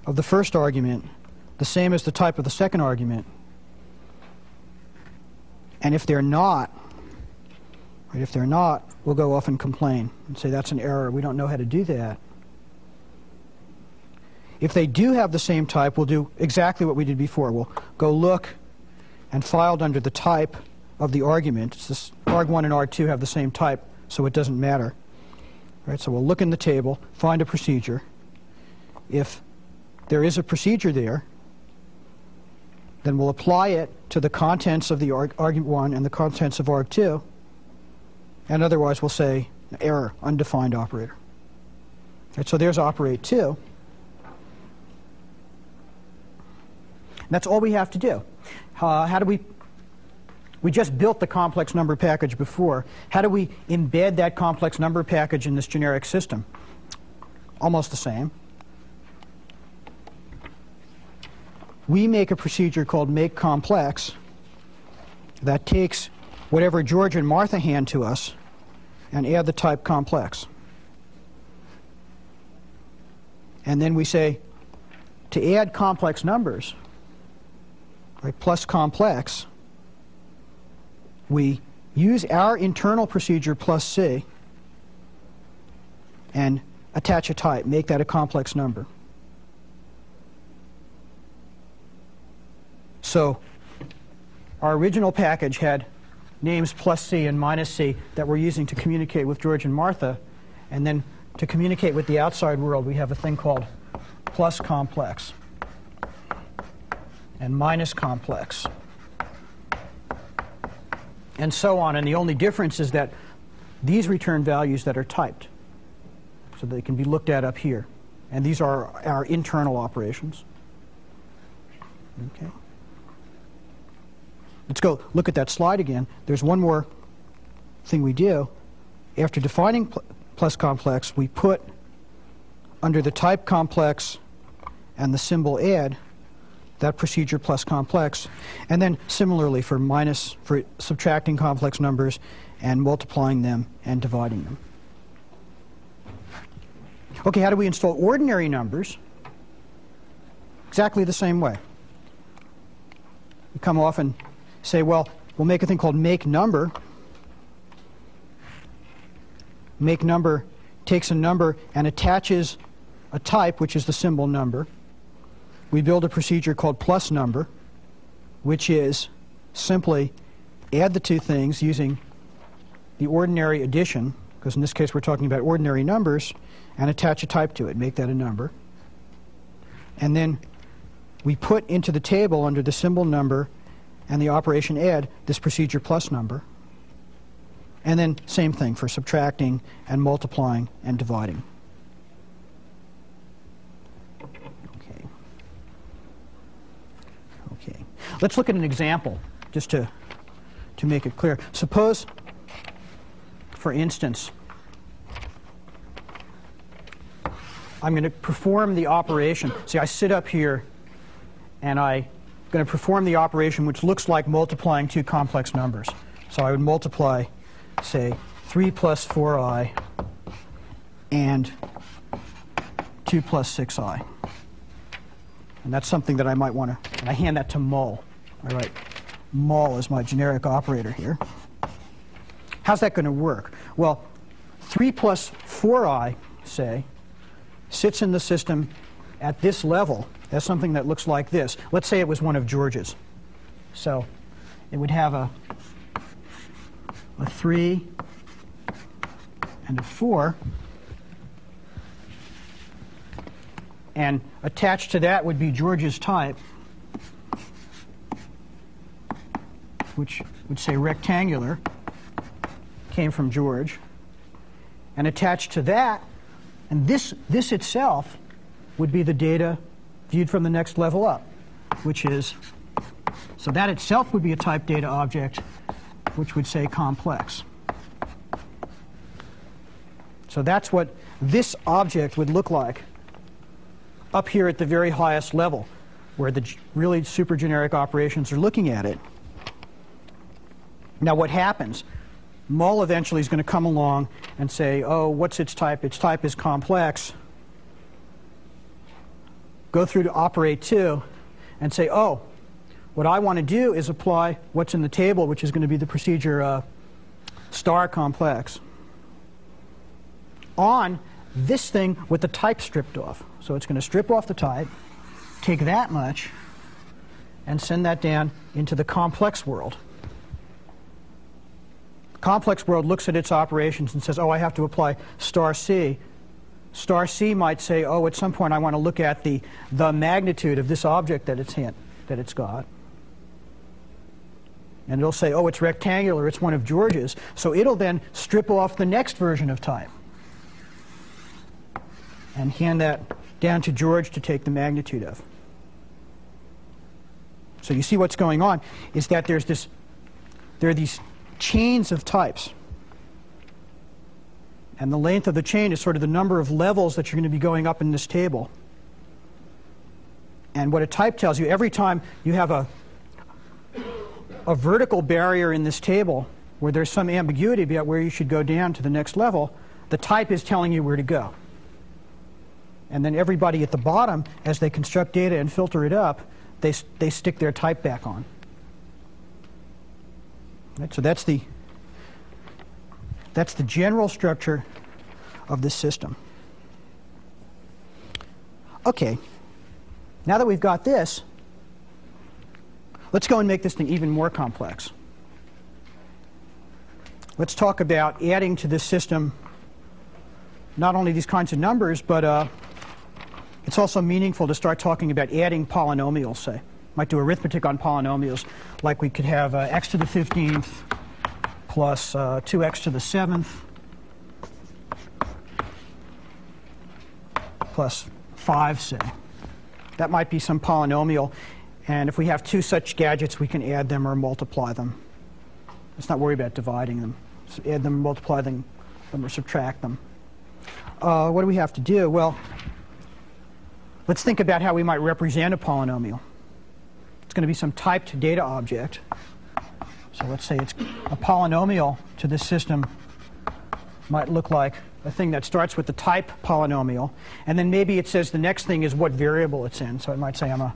A: of the first argument the same as the type of the second argument? And if they're not, right, if they're not, we'll go off and complain and say that's an error. We don't know how to do that. If they do have the same type, we'll do exactly what we did before. We'll go look and filed under the type of the argument. It's this, arg1 and arg2 have the same type, so it doesn't matter. Right, so we'll look in the table, find a procedure. If there is a procedure there, then we'll apply it to the contents of the arg argument 1 and the contents of arg2, and otherwise we'll say error, undefined operator. Right, so there's operate 2. that's all we have to do. Uh, how do we we just built the complex number package before. How do we embed that complex number package in this generic system? Almost the same. We make a procedure called make complex that takes whatever George and Martha hand to us and add the type complex. And then we say to add complex numbers, right, plus complex, we use our internal procedure plus C and attach a type, make that a complex number. So our original package had names plus C and minus C that we're using to communicate with George and Martha. And then to communicate with the outside world, we have a thing called plus complex and minus complex and so on. And the only difference is that these return values that are typed. So they can be looked at up here. And these are our internal operations. Okay. Let's go look at that slide again. There's one more thing we do. After defining pl plus complex, we put under the type complex and the symbol add that procedure plus complex. And then similarly for minus, for subtracting complex numbers and multiplying them and dividing them. Okay, how do we install ordinary numbers? Exactly the same way. We come off and say, well, we'll make a thing called make number. Make number takes a number and attaches a type, which is the symbol number we build a procedure called plus number, which is simply add the two things using the ordinary addition, because in this case we're talking about ordinary numbers, and attach a type to it, make that a number. And then we put into the table under the symbol number and the operation add this procedure plus number. And then same thing for subtracting and multiplying and dividing. Okay. Okay. Let's look at an example just to, to make it clear. Suppose, for instance, I'm going to perform the operation. See, I sit up here and I'm going to perform the operation which looks like multiplying two complex numbers. So I would multiply, say, 3 plus 4i and 2 plus 6i. And that's something that I might want to, and I hand that to mul. I write mul as my generic operator here. How's that going to work? Well, 3 plus 4i, say, sits in the system at this level. That's something that looks like this. Let's say it was one of George's. So it would have a, a 3 and a 4. And attached to that would be George's type, which would say rectangular, came from George. And attached to that, and this, this itself would be the data viewed from the next level up, which is, so that itself would be a type data object, which would say complex. So that's what this object would look like up here at the very highest level, where the really super generic operations are looking at it. Now, what happens? Mul eventually is going to come along and say, oh, what's its type? Its type is complex. Go through to operate 2 and say, oh, what I want to do is apply what's in the table, which is going to be the procedure uh, star complex, on this thing with the type stripped off. So it's going to strip off the type, take that much, and send that down into the complex world. Complex world looks at its operations and says, oh, I have to apply star C. Star C might say, oh, at some point I want to look at the, the magnitude of this object that it's, that it's got. And it'll say, oh, it's rectangular, it's one of George's. So it'll then strip off the next version of time and hand that down to George to take the magnitude of. So you see what's going on is that there's this, there are these chains of types. And the length of the chain is sort of the number of levels that you're going to be going up in this table. And what a type tells you, every time you have a, a vertical barrier in this table where there's some ambiguity about where you should go down to the next level, the type is telling you where to go. And then everybody at the bottom, as they construct data and filter it up, they, they stick their type back on. Right, so that's the, that's the general structure of this system. Okay, now that we've got this, let's go and make this thing even more complex. Let's talk about adding to this system not only these kinds of numbers, but uh, it's also meaningful to start talking about adding polynomials, say. Might do arithmetic on polynomials, like we could have uh, x to the 15th plus uh, 2x to the 7th plus 5, say. That might be some polynomial. And if we have two such gadgets, we can add them or multiply them. Let's not worry about dividing them. So add them, multiply them, them or subtract them. Uh, what do we have to do? Well, let's think about how we might represent a polynomial. It's going to be some typed data object. So let's say it's a polynomial to this system might look like a thing that starts with the type polynomial, and then maybe it says the next thing is what variable it's in. So it might say I'm a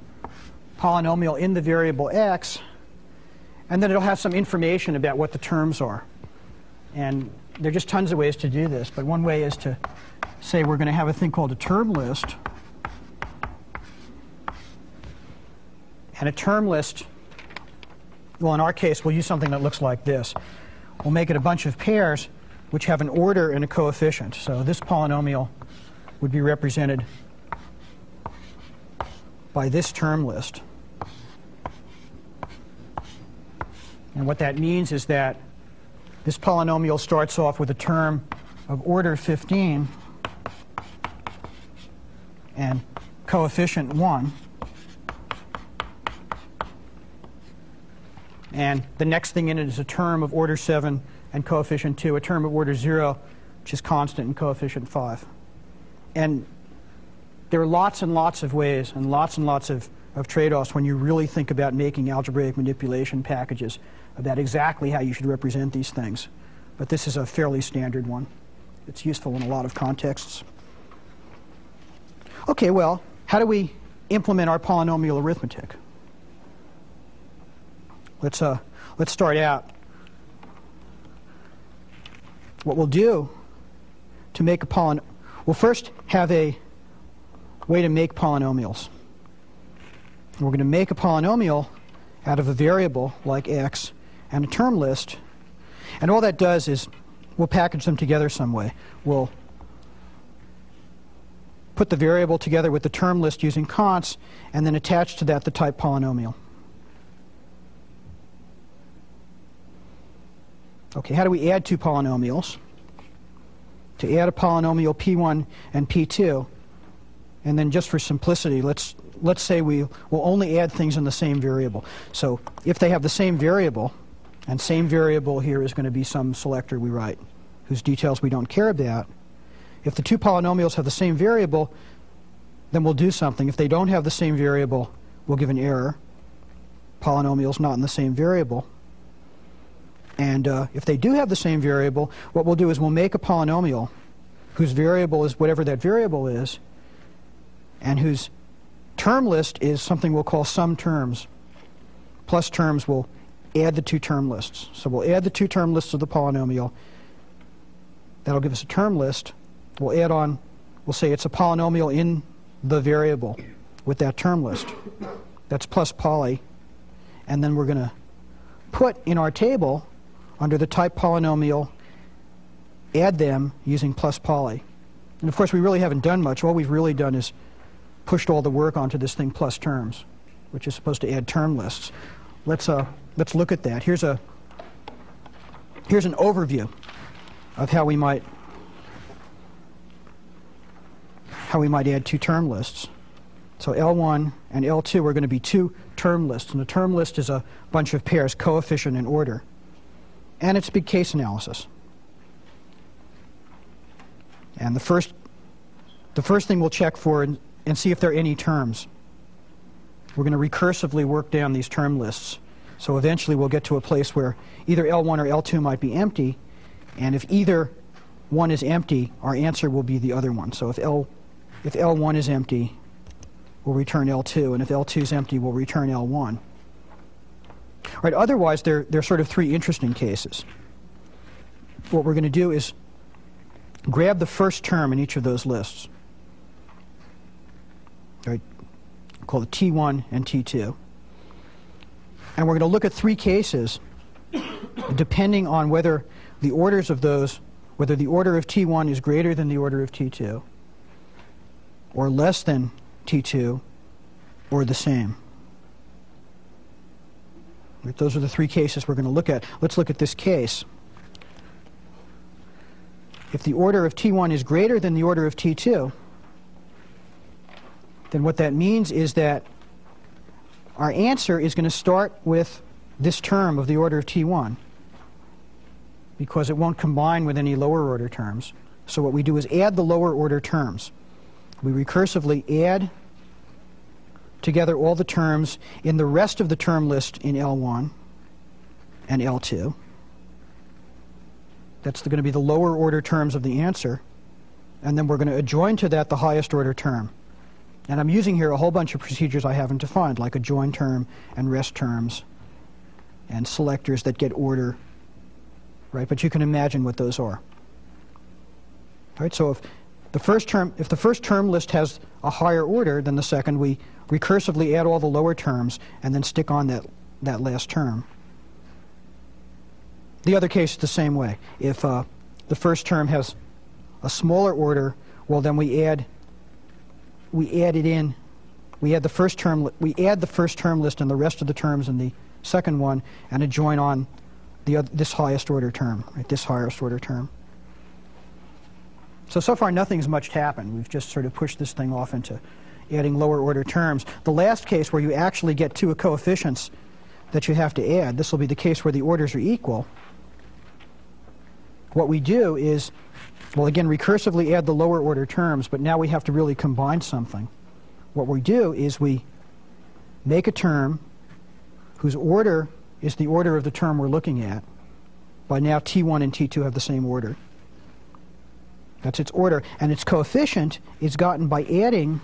A: polynomial in the variable x, and then it'll have some information about what the terms are. And there are just tons of ways to do this, but one way is to say we're going to have a thing called a term list. And a term list well, in our case, we'll use something that looks like this. We'll make it a bunch of pairs which have an order and a coefficient. So this polynomial would be represented by this term list. And what that means is that this polynomial starts off with a term of order 15 and coefficient 1. And the next thing in it is a term of order 7 and coefficient 2, a term of order 0, which is constant and coefficient 5. And there are lots and lots of ways and lots and lots of, of trade-offs when you really think about making algebraic manipulation packages about exactly how you should represent these things. But this is a fairly standard one. It's useful in a lot of contexts. Okay, well, how do we implement our polynomial arithmetic? Let's, uh, let's start out. What we'll do to make a polynomial, we'll first have a way to make polynomials. We're going to make a polynomial out of a variable like x and a term list. And all that does is we'll package them together some way. We'll put the variable together with the term list using cons, and then attach to that the type polynomial. Okay, how do we add two polynomials? To add a polynomial p1 and p2, and then just for simplicity, let's, let's say we will only add things in the same variable. So if they have the same variable, and same variable here is going to be some selector we write, whose details we don't care about, if the two polynomials have the same variable, then we'll do something. If they don't have the same variable, we'll give an error. Polynomials not in the same variable. And uh, if they do have the same variable, what we'll do is we'll make a polynomial whose variable is whatever that variable is, and whose term list is something we'll call sum terms. Plus terms will add the two term lists. So we'll add the two term lists of the polynomial. That'll give us a term list. We'll add on, we'll say it's a polynomial in the variable with that term list. That's plus poly. And then we're going to put in our table under the type polynomial, add them using plus poly. And of course, we really haven't done much. All we've really done is pushed all the work onto this thing plus terms, which is supposed to add term lists. Let's, uh, let's look at that. Here's, a, here's an overview of how we might how we might add two term lists. So L1 and L2 are going to be two term lists, and a term list is a bunch of pairs, coefficient and order and it's big case analysis. And the first, the first thing we'll check for and, and see if there are any terms. We're going to recursively work down these term lists. So eventually we'll get to a place where either L1 or L2 might be empty, and if either one is empty, our answer will be the other one. So if, L, if L1 is empty, we'll return L2, and if L2 is empty, we'll return L1. Right, otherwise, there, there are sort of three interesting cases. What we're going to do is grab the first term in each of those lists. Right, call it T1 and T2. And we're going to look at three cases depending on whether the orders of those, whether the order of T1 is greater than the order of T2, or less than T2, or the same. Those are the three cases we're going to look at. Let's look at this case. If the order of T1 is greater than the order of T2, then what that means is that our answer is going to start with this term of the order of T1 because it won't combine with any lower order terms. So what we do is add the lower order terms. We recursively add together all the terms in the rest of the term list in L1 and L2. That's going to be the lower order terms of the answer. And then we're going to adjoin to that the highest order term. And I'm using here a whole bunch of procedures I haven't defined, like adjoin term and rest terms and selectors that get order, right? But you can imagine what those are. All right, so if the first term, if the first term list has a higher order than the second, we recursively add all the lower terms and then stick on that, that last term. The other case is the same way. If uh, the first term has a smaller order, well then we add we add it in. We add the first term we add the first term list and the rest of the terms in the second one and adjoin on the this highest order term, right? This highest order term. So so far nothing's much happened. We've just sort of pushed this thing off into adding lower order terms. The last case where you actually get two coefficients that you have to add, this will be the case where the orders are equal. What we do is, well, again, recursively add the lower order terms, but now we have to really combine something. What we do is we make a term whose order is the order of the term we're looking at. By now, T1 and T2 have the same order. That's its order. And its coefficient is gotten by adding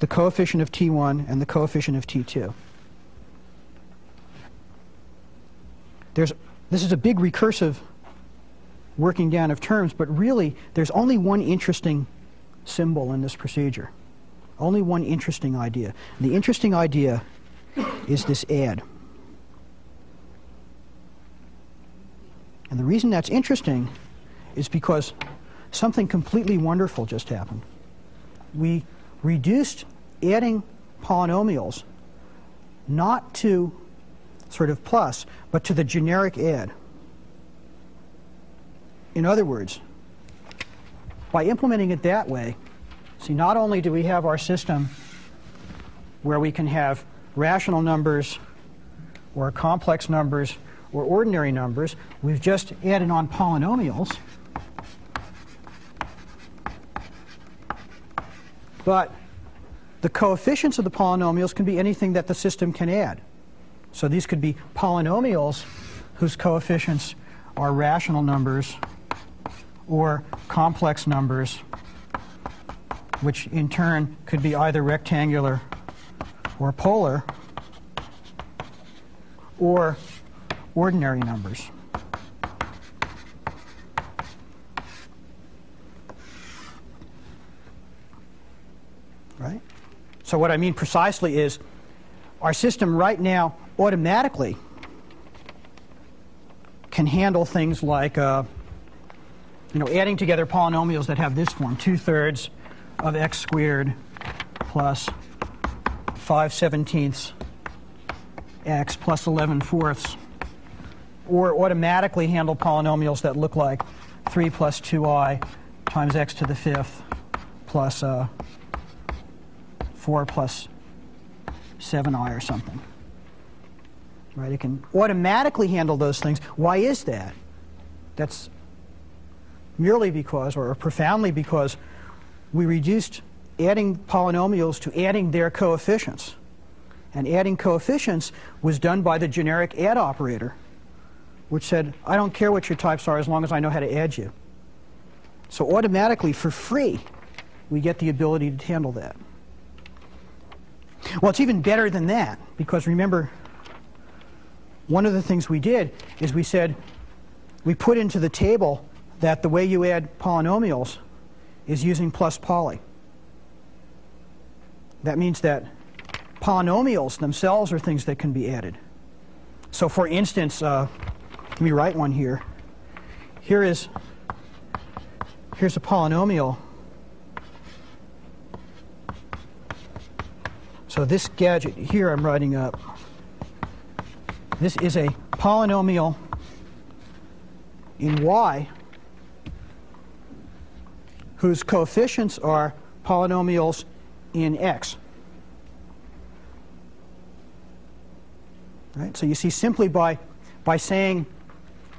A: the coefficient of T1 and the coefficient of T2. There's, this is a big recursive working down of terms, but really there's only one interesting symbol in this procedure. Only one interesting idea. The interesting idea is this add. And the reason that's interesting is because something completely wonderful just happened. We reduced adding polynomials not to sort of plus, but to the generic add. In other words, by implementing it that way, see, not only do we have our system where we can have rational numbers or complex numbers or ordinary numbers, we've just added on polynomials. But the coefficients of the polynomials can be anything that the system can add. So these could be polynomials whose coefficients are rational numbers or complex numbers, which in turn could be either rectangular or polar, or ordinary numbers. Right? So what I mean precisely is our system right now automatically can handle things like uh, you know, adding together polynomials that have this form, 2 thirds of x squared plus 5 seventeenths x plus 11 fourths, or automatically handle polynomials that look like 3 plus 2i times x to the fifth plus uh, 4 plus 7i or something. Right? It can automatically handle those things. Why is that? That's merely because, or profoundly because, we reduced adding polynomials to adding their coefficients. And adding coefficients was done by the generic add operator, which said, I don't care what your types are as long as I know how to add you. So automatically, for free, we get the ability to handle that. Well, it's even better than that, because remember, one of the things we did is we said, we put into the table that the way you add polynomials is using plus poly. That means that polynomials themselves are things that can be added. So for instance, uh, let me write one here. Here is here's a polynomial. So this gadget here I'm writing up. This is a polynomial in y whose coefficients are polynomials in x. Right? So you see, simply by, by saying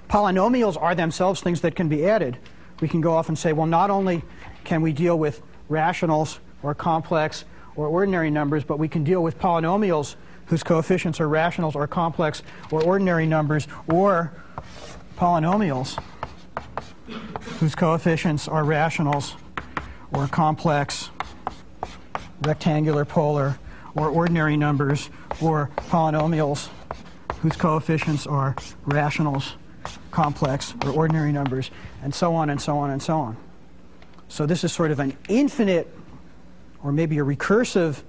A: polynomials are themselves things that can be added, we can go off and say, well, not only can we deal with rationals or complex or ordinary numbers, but we can deal with polynomials whose coefficients are rationals or complex or ordinary numbers, or polynomials whose coefficients are rationals or complex, rectangular, polar, or ordinary numbers, or polynomials whose coefficients are rationals, complex, or ordinary numbers, and so on and so on and so on. So this is sort of an infinite, or maybe a recursive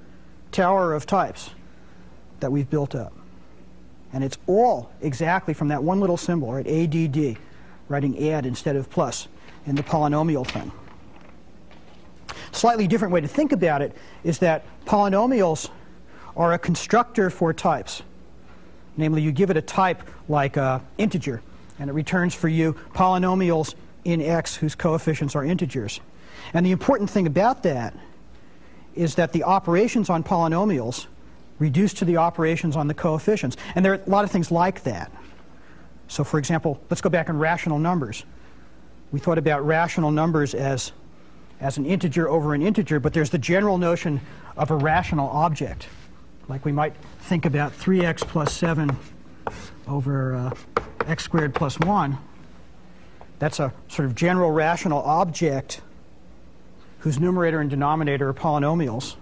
A: tower of types that we've built up. And it's all exactly from that one little symbol, right, ADD, writing add instead of plus in the polynomial thing. Slightly different way to think about it is that polynomials are a constructor for types. Namely, you give it a type like integer, and it returns for you polynomials in x whose coefficients are integers. And the important thing about that is that the operations on polynomials reduce to the operations on the coefficients. And there are a lot of things like that. So, for example, let's go back in rational numbers. We thought about rational numbers as, as an integer over an integer, but there's the general notion of a rational object. Like we might think about 3x plus 7 over uh, x squared plus 1. That's a sort of general rational object whose numerator and denominator are polynomials.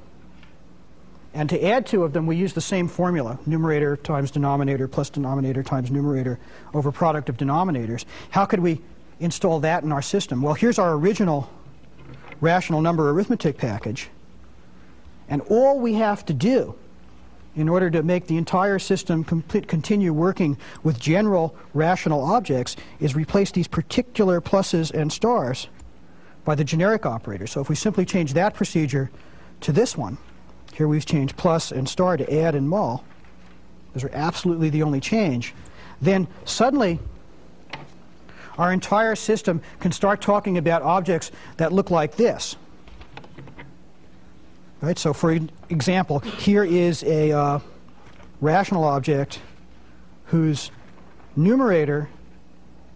A: And to add two of them, we use the same formula, numerator times denominator plus denominator times numerator over product of denominators. How could we install that in our system? Well, here's our original rational number arithmetic package. And all we have to do in order to make the entire system complete, continue working with general rational objects is replace these particular pluses and stars by the generic operator. So if we simply change that procedure to this one, here we've changed plus and star to add and mul, those are absolutely the only change, then suddenly our entire system can start talking about objects that look like this. Right? So, for example, here is a uh, rational object whose numerator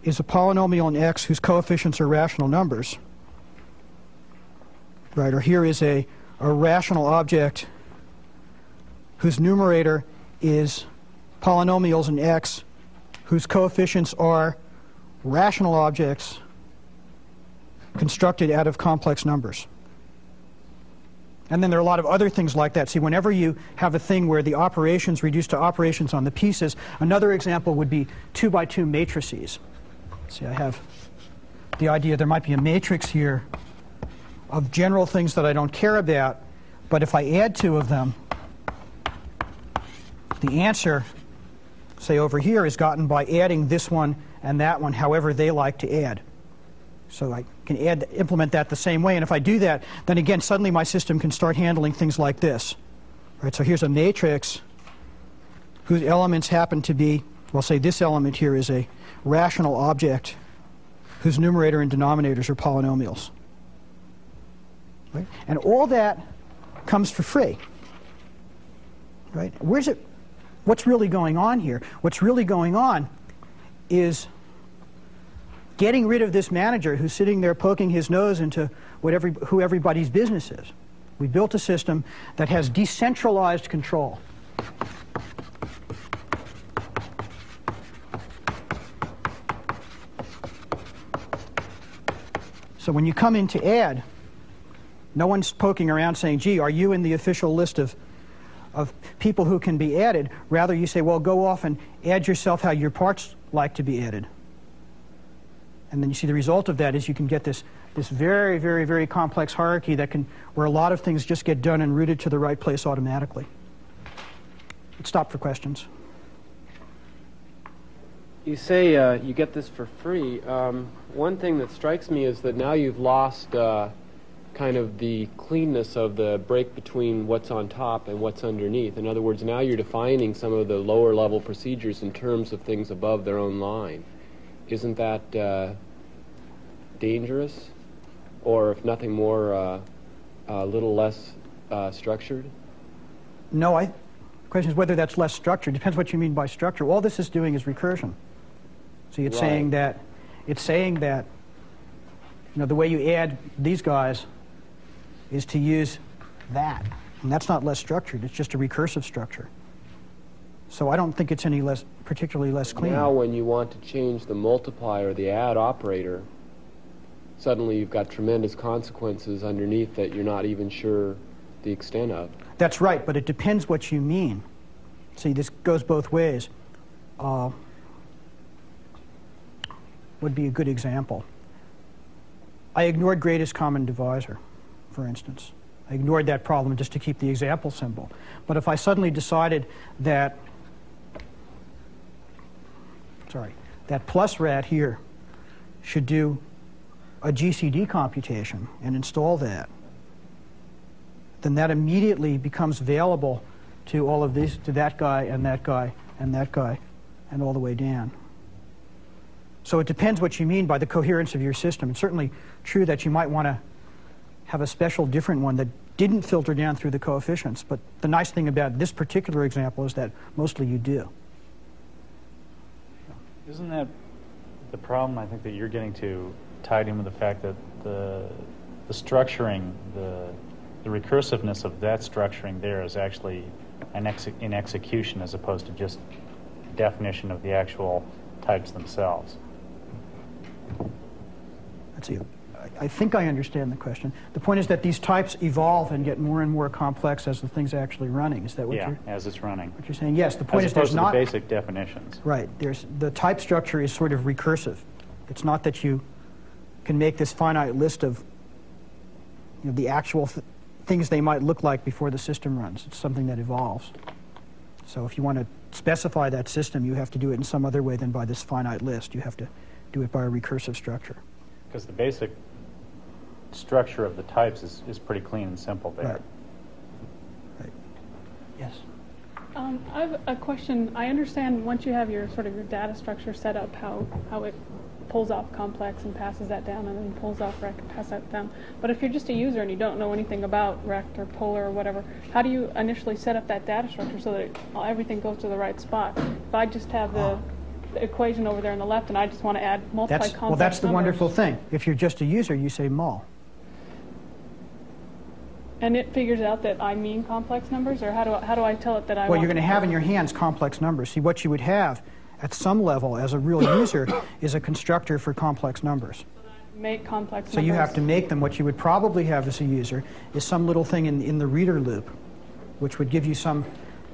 A: is a polynomial in x whose coefficients are rational numbers. Right? Or here is a, a rational object whose numerator is polynomials in x whose coefficients are rational objects constructed out of complex numbers. And then there are a lot of other things like that. See, whenever you have a thing where the operations reduce to operations on the pieces, another example would be two by two matrices. See, I have the idea there might be a matrix here of general things that I don't care about, but if I add two of them, the answer, say over here, is gotten by adding this one and that one however they like to add. So I can add, implement that the same way. And if I do that, then again, suddenly my system can start handling things like this. Right, so here's a matrix whose elements happen to be, well, say this element here is a rational object whose numerator and denominators are polynomials. Right? And all that comes for free. Right? Where's it? What's really going on here? What's really going on is getting rid of this manager who's sitting there poking his nose into what every, who everybody's business is. We built a system that has decentralized control. So when you come in to add, no one's poking around saying, gee, are you in the official list of, of people who can be added? Rather, you say, well, go off and add yourself how your parts like to be added. And then you see the result of that is you can get this, this very, very, very complex hierarchy that can, where a lot of things just get done and routed to the right place automatically. Let's stop for questions.
D: You say uh, you get this for free. Um, one thing that strikes me is that now you've lost uh, kind of the cleanness of the break between what's on top and what's underneath. In other words, now you're defining some of the lower level procedures in terms of things above their own line. Isn't that uh, dangerous? Or, if nothing more, uh, a little less uh, structured?
A: No, I. The question is whether that's less structured. Depends what you mean by structure. All this is doing is recursion. See, it's
D: Right.
A: saying that, it's saying that, you know, the way you add these guys is to use that, and that's not less structured. It's just a recursive structure. So I don't think it's any less, particularly less clean.
D: Now, when you want to change the multiplier, the add operator, suddenly you've got tremendous consequences underneath that you're not even sure the extent of.
A: That's right, but it depends what you mean. See, this goes both ways. Uh, would be a good example. I ignored greatest common divisor, for instance. I ignored that problem just to keep the example simple. But if I suddenly decided that, sorry, that plus rat here should do a GCD computation and install that, then that immediately becomes available to all of these, to that guy and that guy and that guy and all the way down. So it depends what you mean by the coherence of your system. It's certainly true that you might want to have a special different one that didn't filter down through the coefficients. But the nice thing about this particular example is that mostly you do.
B: Isn't that the problem I think that you're getting to tied in with the fact that the, the structuring, the, the recursiveness of that structuring there is actually an exe- in execution as opposed to just definition of the actual types themselves?
A: Let's see. I- think I understand the question. The point is that these types evolve and get more and more complex as the thing's actually running. Is that what
B: yeah,
A: you're
B: as it's running.
A: what you're saying? Yes. The point
B: As
A: is there's not
B: the basic definitions.
A: right. There's the type structure is sort of recursive. It's not that you can make this finite list of you know, the actual th- things they might look like before the system runs. It's something that evolves. So if you want to specify that system, you have to do it in some other way than by this finite list. You have to do it by a recursive structure.
B: Because the basic structure of the types is, is pretty clean and simple there.
A: Right. Right. Yes.
E: Um, I have a question. I understand once you have your sort of your data structure set up, how, how it pulls off complex and passes that down, and then pulls off rect and passes that down. But if you're just a user and you don't know anything about rect or polar or whatever, how do you initially set up that data structure so that it, everything goes to the right spot? If I just have the, the equation over there on the left and I just want to add multiply
A: That's,
E: complex
A: well, that's the
E: numbers,
A: wonderful thing. If you're just a user, you say mul.
E: And it figures out that I mean complex numbers, or how do I, how do I tell it that I
A: Well,
E: want
A: you're going to have in your hands complex numbers. See, what you would have at some level as a real user is a constructor for complex numbers.
E: make complex
A: So
E: numbers?
A: you have to make them. What you would probably have as a user is some little thing in, in the reader loop, which would give you some,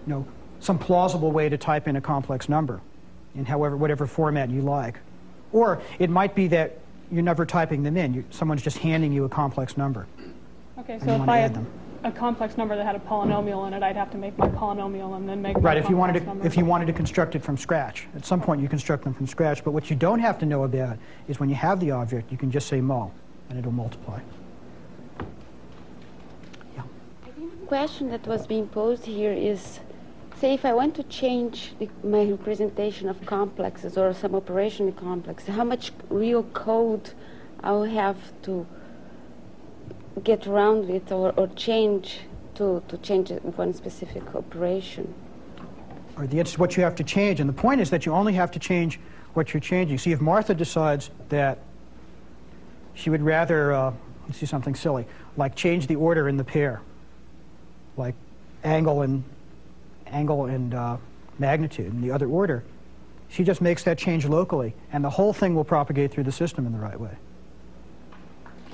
A: you know, some plausible way to type in a complex number in however, whatever format you like. Or it might be that you're never typing them in. You, someone's just handing you a complex number.
E: Okay, so if I had
A: them.
E: a complex number that had a polynomial in it, I'd have to make my polynomial and then make my
A: Right, if you wanted to,
E: number.
A: if you wanted to construct it from scratch. At some point, you construct them from scratch. But what you don't have to know about is when you have the object, you can just say mul, and it'll multiply. Yeah.
F: The Question that was being posed here is say if I want to change the, my representation of complexes or some operation in complex, how much real code I'll have to get around it or, or change to, to change one specific operation?
A: Or the, it's what you have to change. And the point is that you only have to change what you're changing. See, if Martha decides that she would rather, uh, let's do something silly, like change the order in the pair, like angle and angle and uh, magnitude in the other order, she just makes that change locally, and the whole thing will propagate through the system in the right way.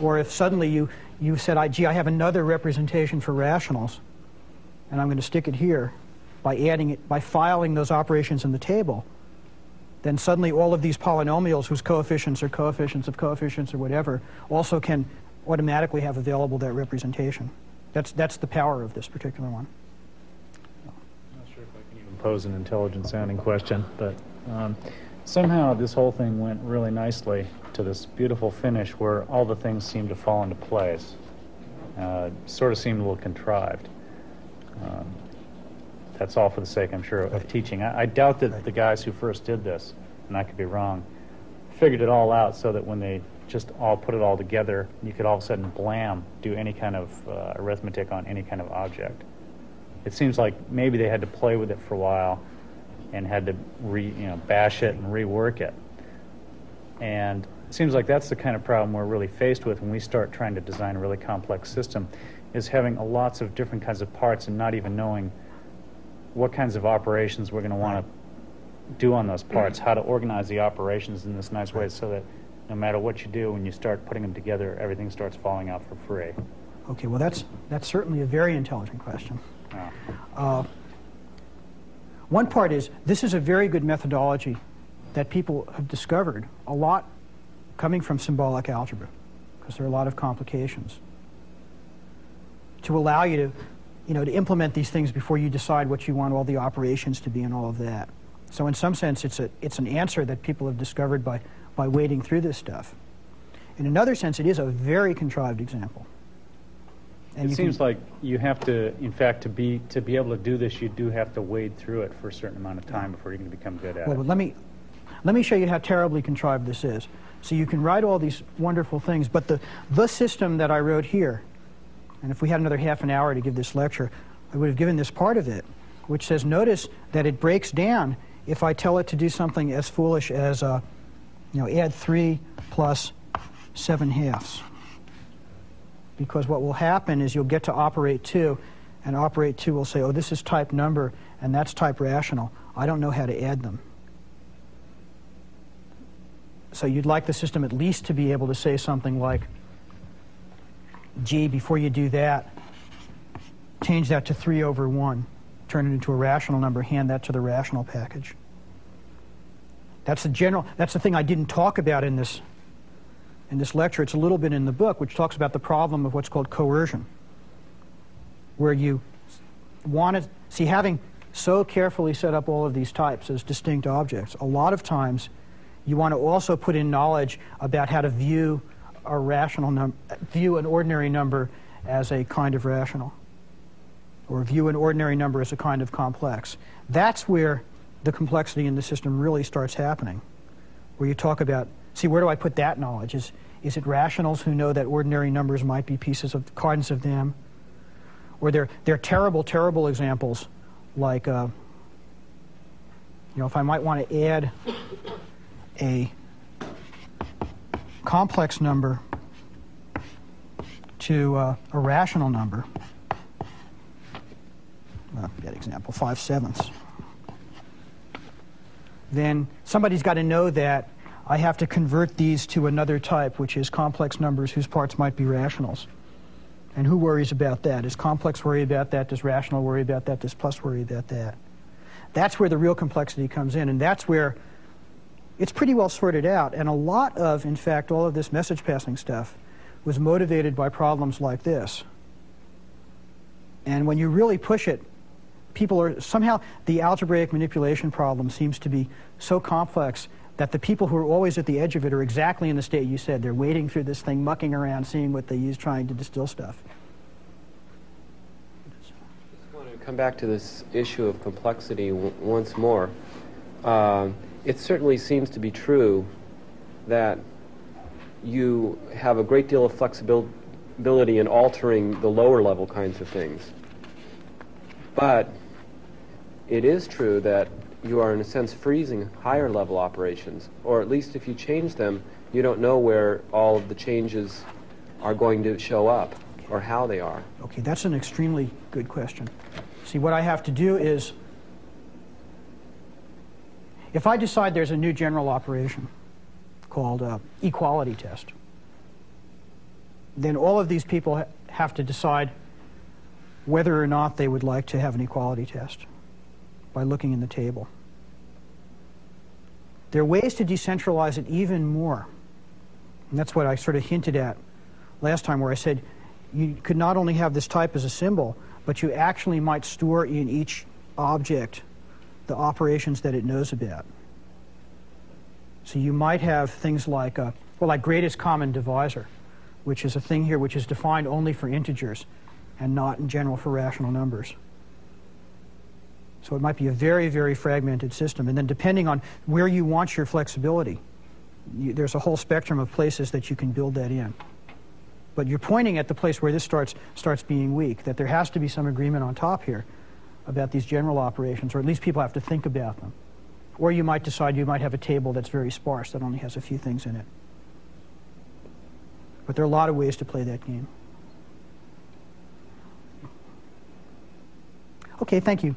A: Or if suddenly you, you said, I, gee, I have another representation for rationals, and I'm going to stick it here by adding it, by filing those operations in the table, then suddenly all of these polynomials whose coefficients are coefficients of coefficients or whatever also can automatically have available that representation. That's, that's the power of this particular one.
B: I'm not sure if I can even pose an intelligent sounding question, but um, somehow this whole thing went really nicely to this beautiful finish where all the things seemed to fall into place. Uh, sort of seemed a little contrived. Um, that's all for the sake, I'm sure, of teaching. I, I doubt that
A: Right.
B: the guys who first did this, and I could be wrong, figured it all out so that when they just all put it all together, you could all of a sudden, blam, do any kind of uh, arithmetic on any kind of object it seems like maybe they had to play with it for a while and had to re, you know, bash it and rework it. And it seems like that's the kind of problem we're really faced with when we start trying to design a really complex system, is having a lots of different kinds of parts and not even knowing what kinds of operations we're going to want to do on those parts, how to organize the operations in this nice way so that no matter what you do, when you start putting them together, everything starts falling out for free.
A: Okay, well, that's, that's certainly a very intelligent question.
B: Uh,
A: Uh, one part is this is a very good methodology that people have discovered a lot coming from symbolic algebra because there are a lot of complications to allow you to you know to implement these things before you decide what you want all the operations to be and all of that. So in some sense it's a it's an answer that people have discovered by by wading through this stuff. In another sense it is a very contrived example
B: It seems
A: can-
B: like you have to, in fact, to be to be able to do this, you do have to wade through it for a certain amount of time before you can become good at
A: Well,
B: it.
A: but let me, let me show you how terribly contrived this is. So you can write all these wonderful things, but the, the system that I wrote here, and if we had another half an hour to give this lecture, I would have given this part of it, which says, notice that it breaks down if I tell it to do something as foolish as, uh, you know, add 3 plus 7 halves. Because what will happen is you'll get to operate 2, and operate 2 will say, oh, this is type number, and that's type rational. I don't know how to add them. So you'd like the system at least to be able to say something like, gee, before you do that, change that to 3 over 1, turn it into a rational number, hand that to the rational package. That's the general, that's the thing I didn't talk about in this, in this lecture. It's a little bit in the book, which talks about the problem of what's called coercion, where you want to, see, having so carefully set up all of these types as distinct objects, a lot of times you want to also put in knowledge about how to view a rational number, view an ordinary number as a kind of rational, or view an ordinary number as a kind of complex. That's where the complexity in the system really starts happening, where you talk about, see, where do I put that knowledge? Is, is it rationals who know that ordinary numbers might be pieces of cards of them? Or they're, they're terrible, terrible examples, like, uh, you know, if I might want to add a complex number to uh, a rational number, uh, that example, 5 sevenths, then somebody's got to know that I have to convert these to another type, which is complex numbers whose parts might be rationals. And who worries about that? Does complex worry about that? Does rational worry about that? Does plus worry about that? That's where the real complexity comes in, and that's where it's pretty well sorted out. And a lot of, in fact, all of this message passing stuff was motivated by problems like this. And when you really push it, people are somehow the algebraic manipulation problem seems to be so complex that the people who are always at the edge of it are exactly in the state you said. They're wading through this thing, mucking around, seeing what they use, trying to distill stuff.
D: I want to come back to this issue of complexity once more. Um, it certainly seems to be true that you have a great deal of flexibility in altering the lower level kinds of things. But it is true that you are, in a sense, freezing higher level operations, or at least if you change them, you don't know where all of the changes are going to show up or how they are.
A: Okay, that's an extremely good question. See, what I have to do is, if I decide there's a new general operation called uh, equality test, then all of these people ha- have to decide whether or not they would like to have an equality test by looking in the table. There are ways to decentralize it even more. And that's what I sort of hinted at last time, where I said you could not only have this type as a symbol, but you actually might store in each object the operations that it knows about. So you might have things like, uh, well, like greatest common divisor, which is a thing here which is defined only for integers and not in general for rational numbers. So it might be a very, very fragmented system. And then depending on where you want your flexibility, you, there's a whole spectrum of places that you can build that in. But you're pointing at the place where this starts, starts being weak, that there has to be some agreement on top here about these general operations, or at least people have to think about them. Or you might decide you might have a table that's very sparse, that only has a few things in it. But there are a lot of ways to play that game. Okay, thank you.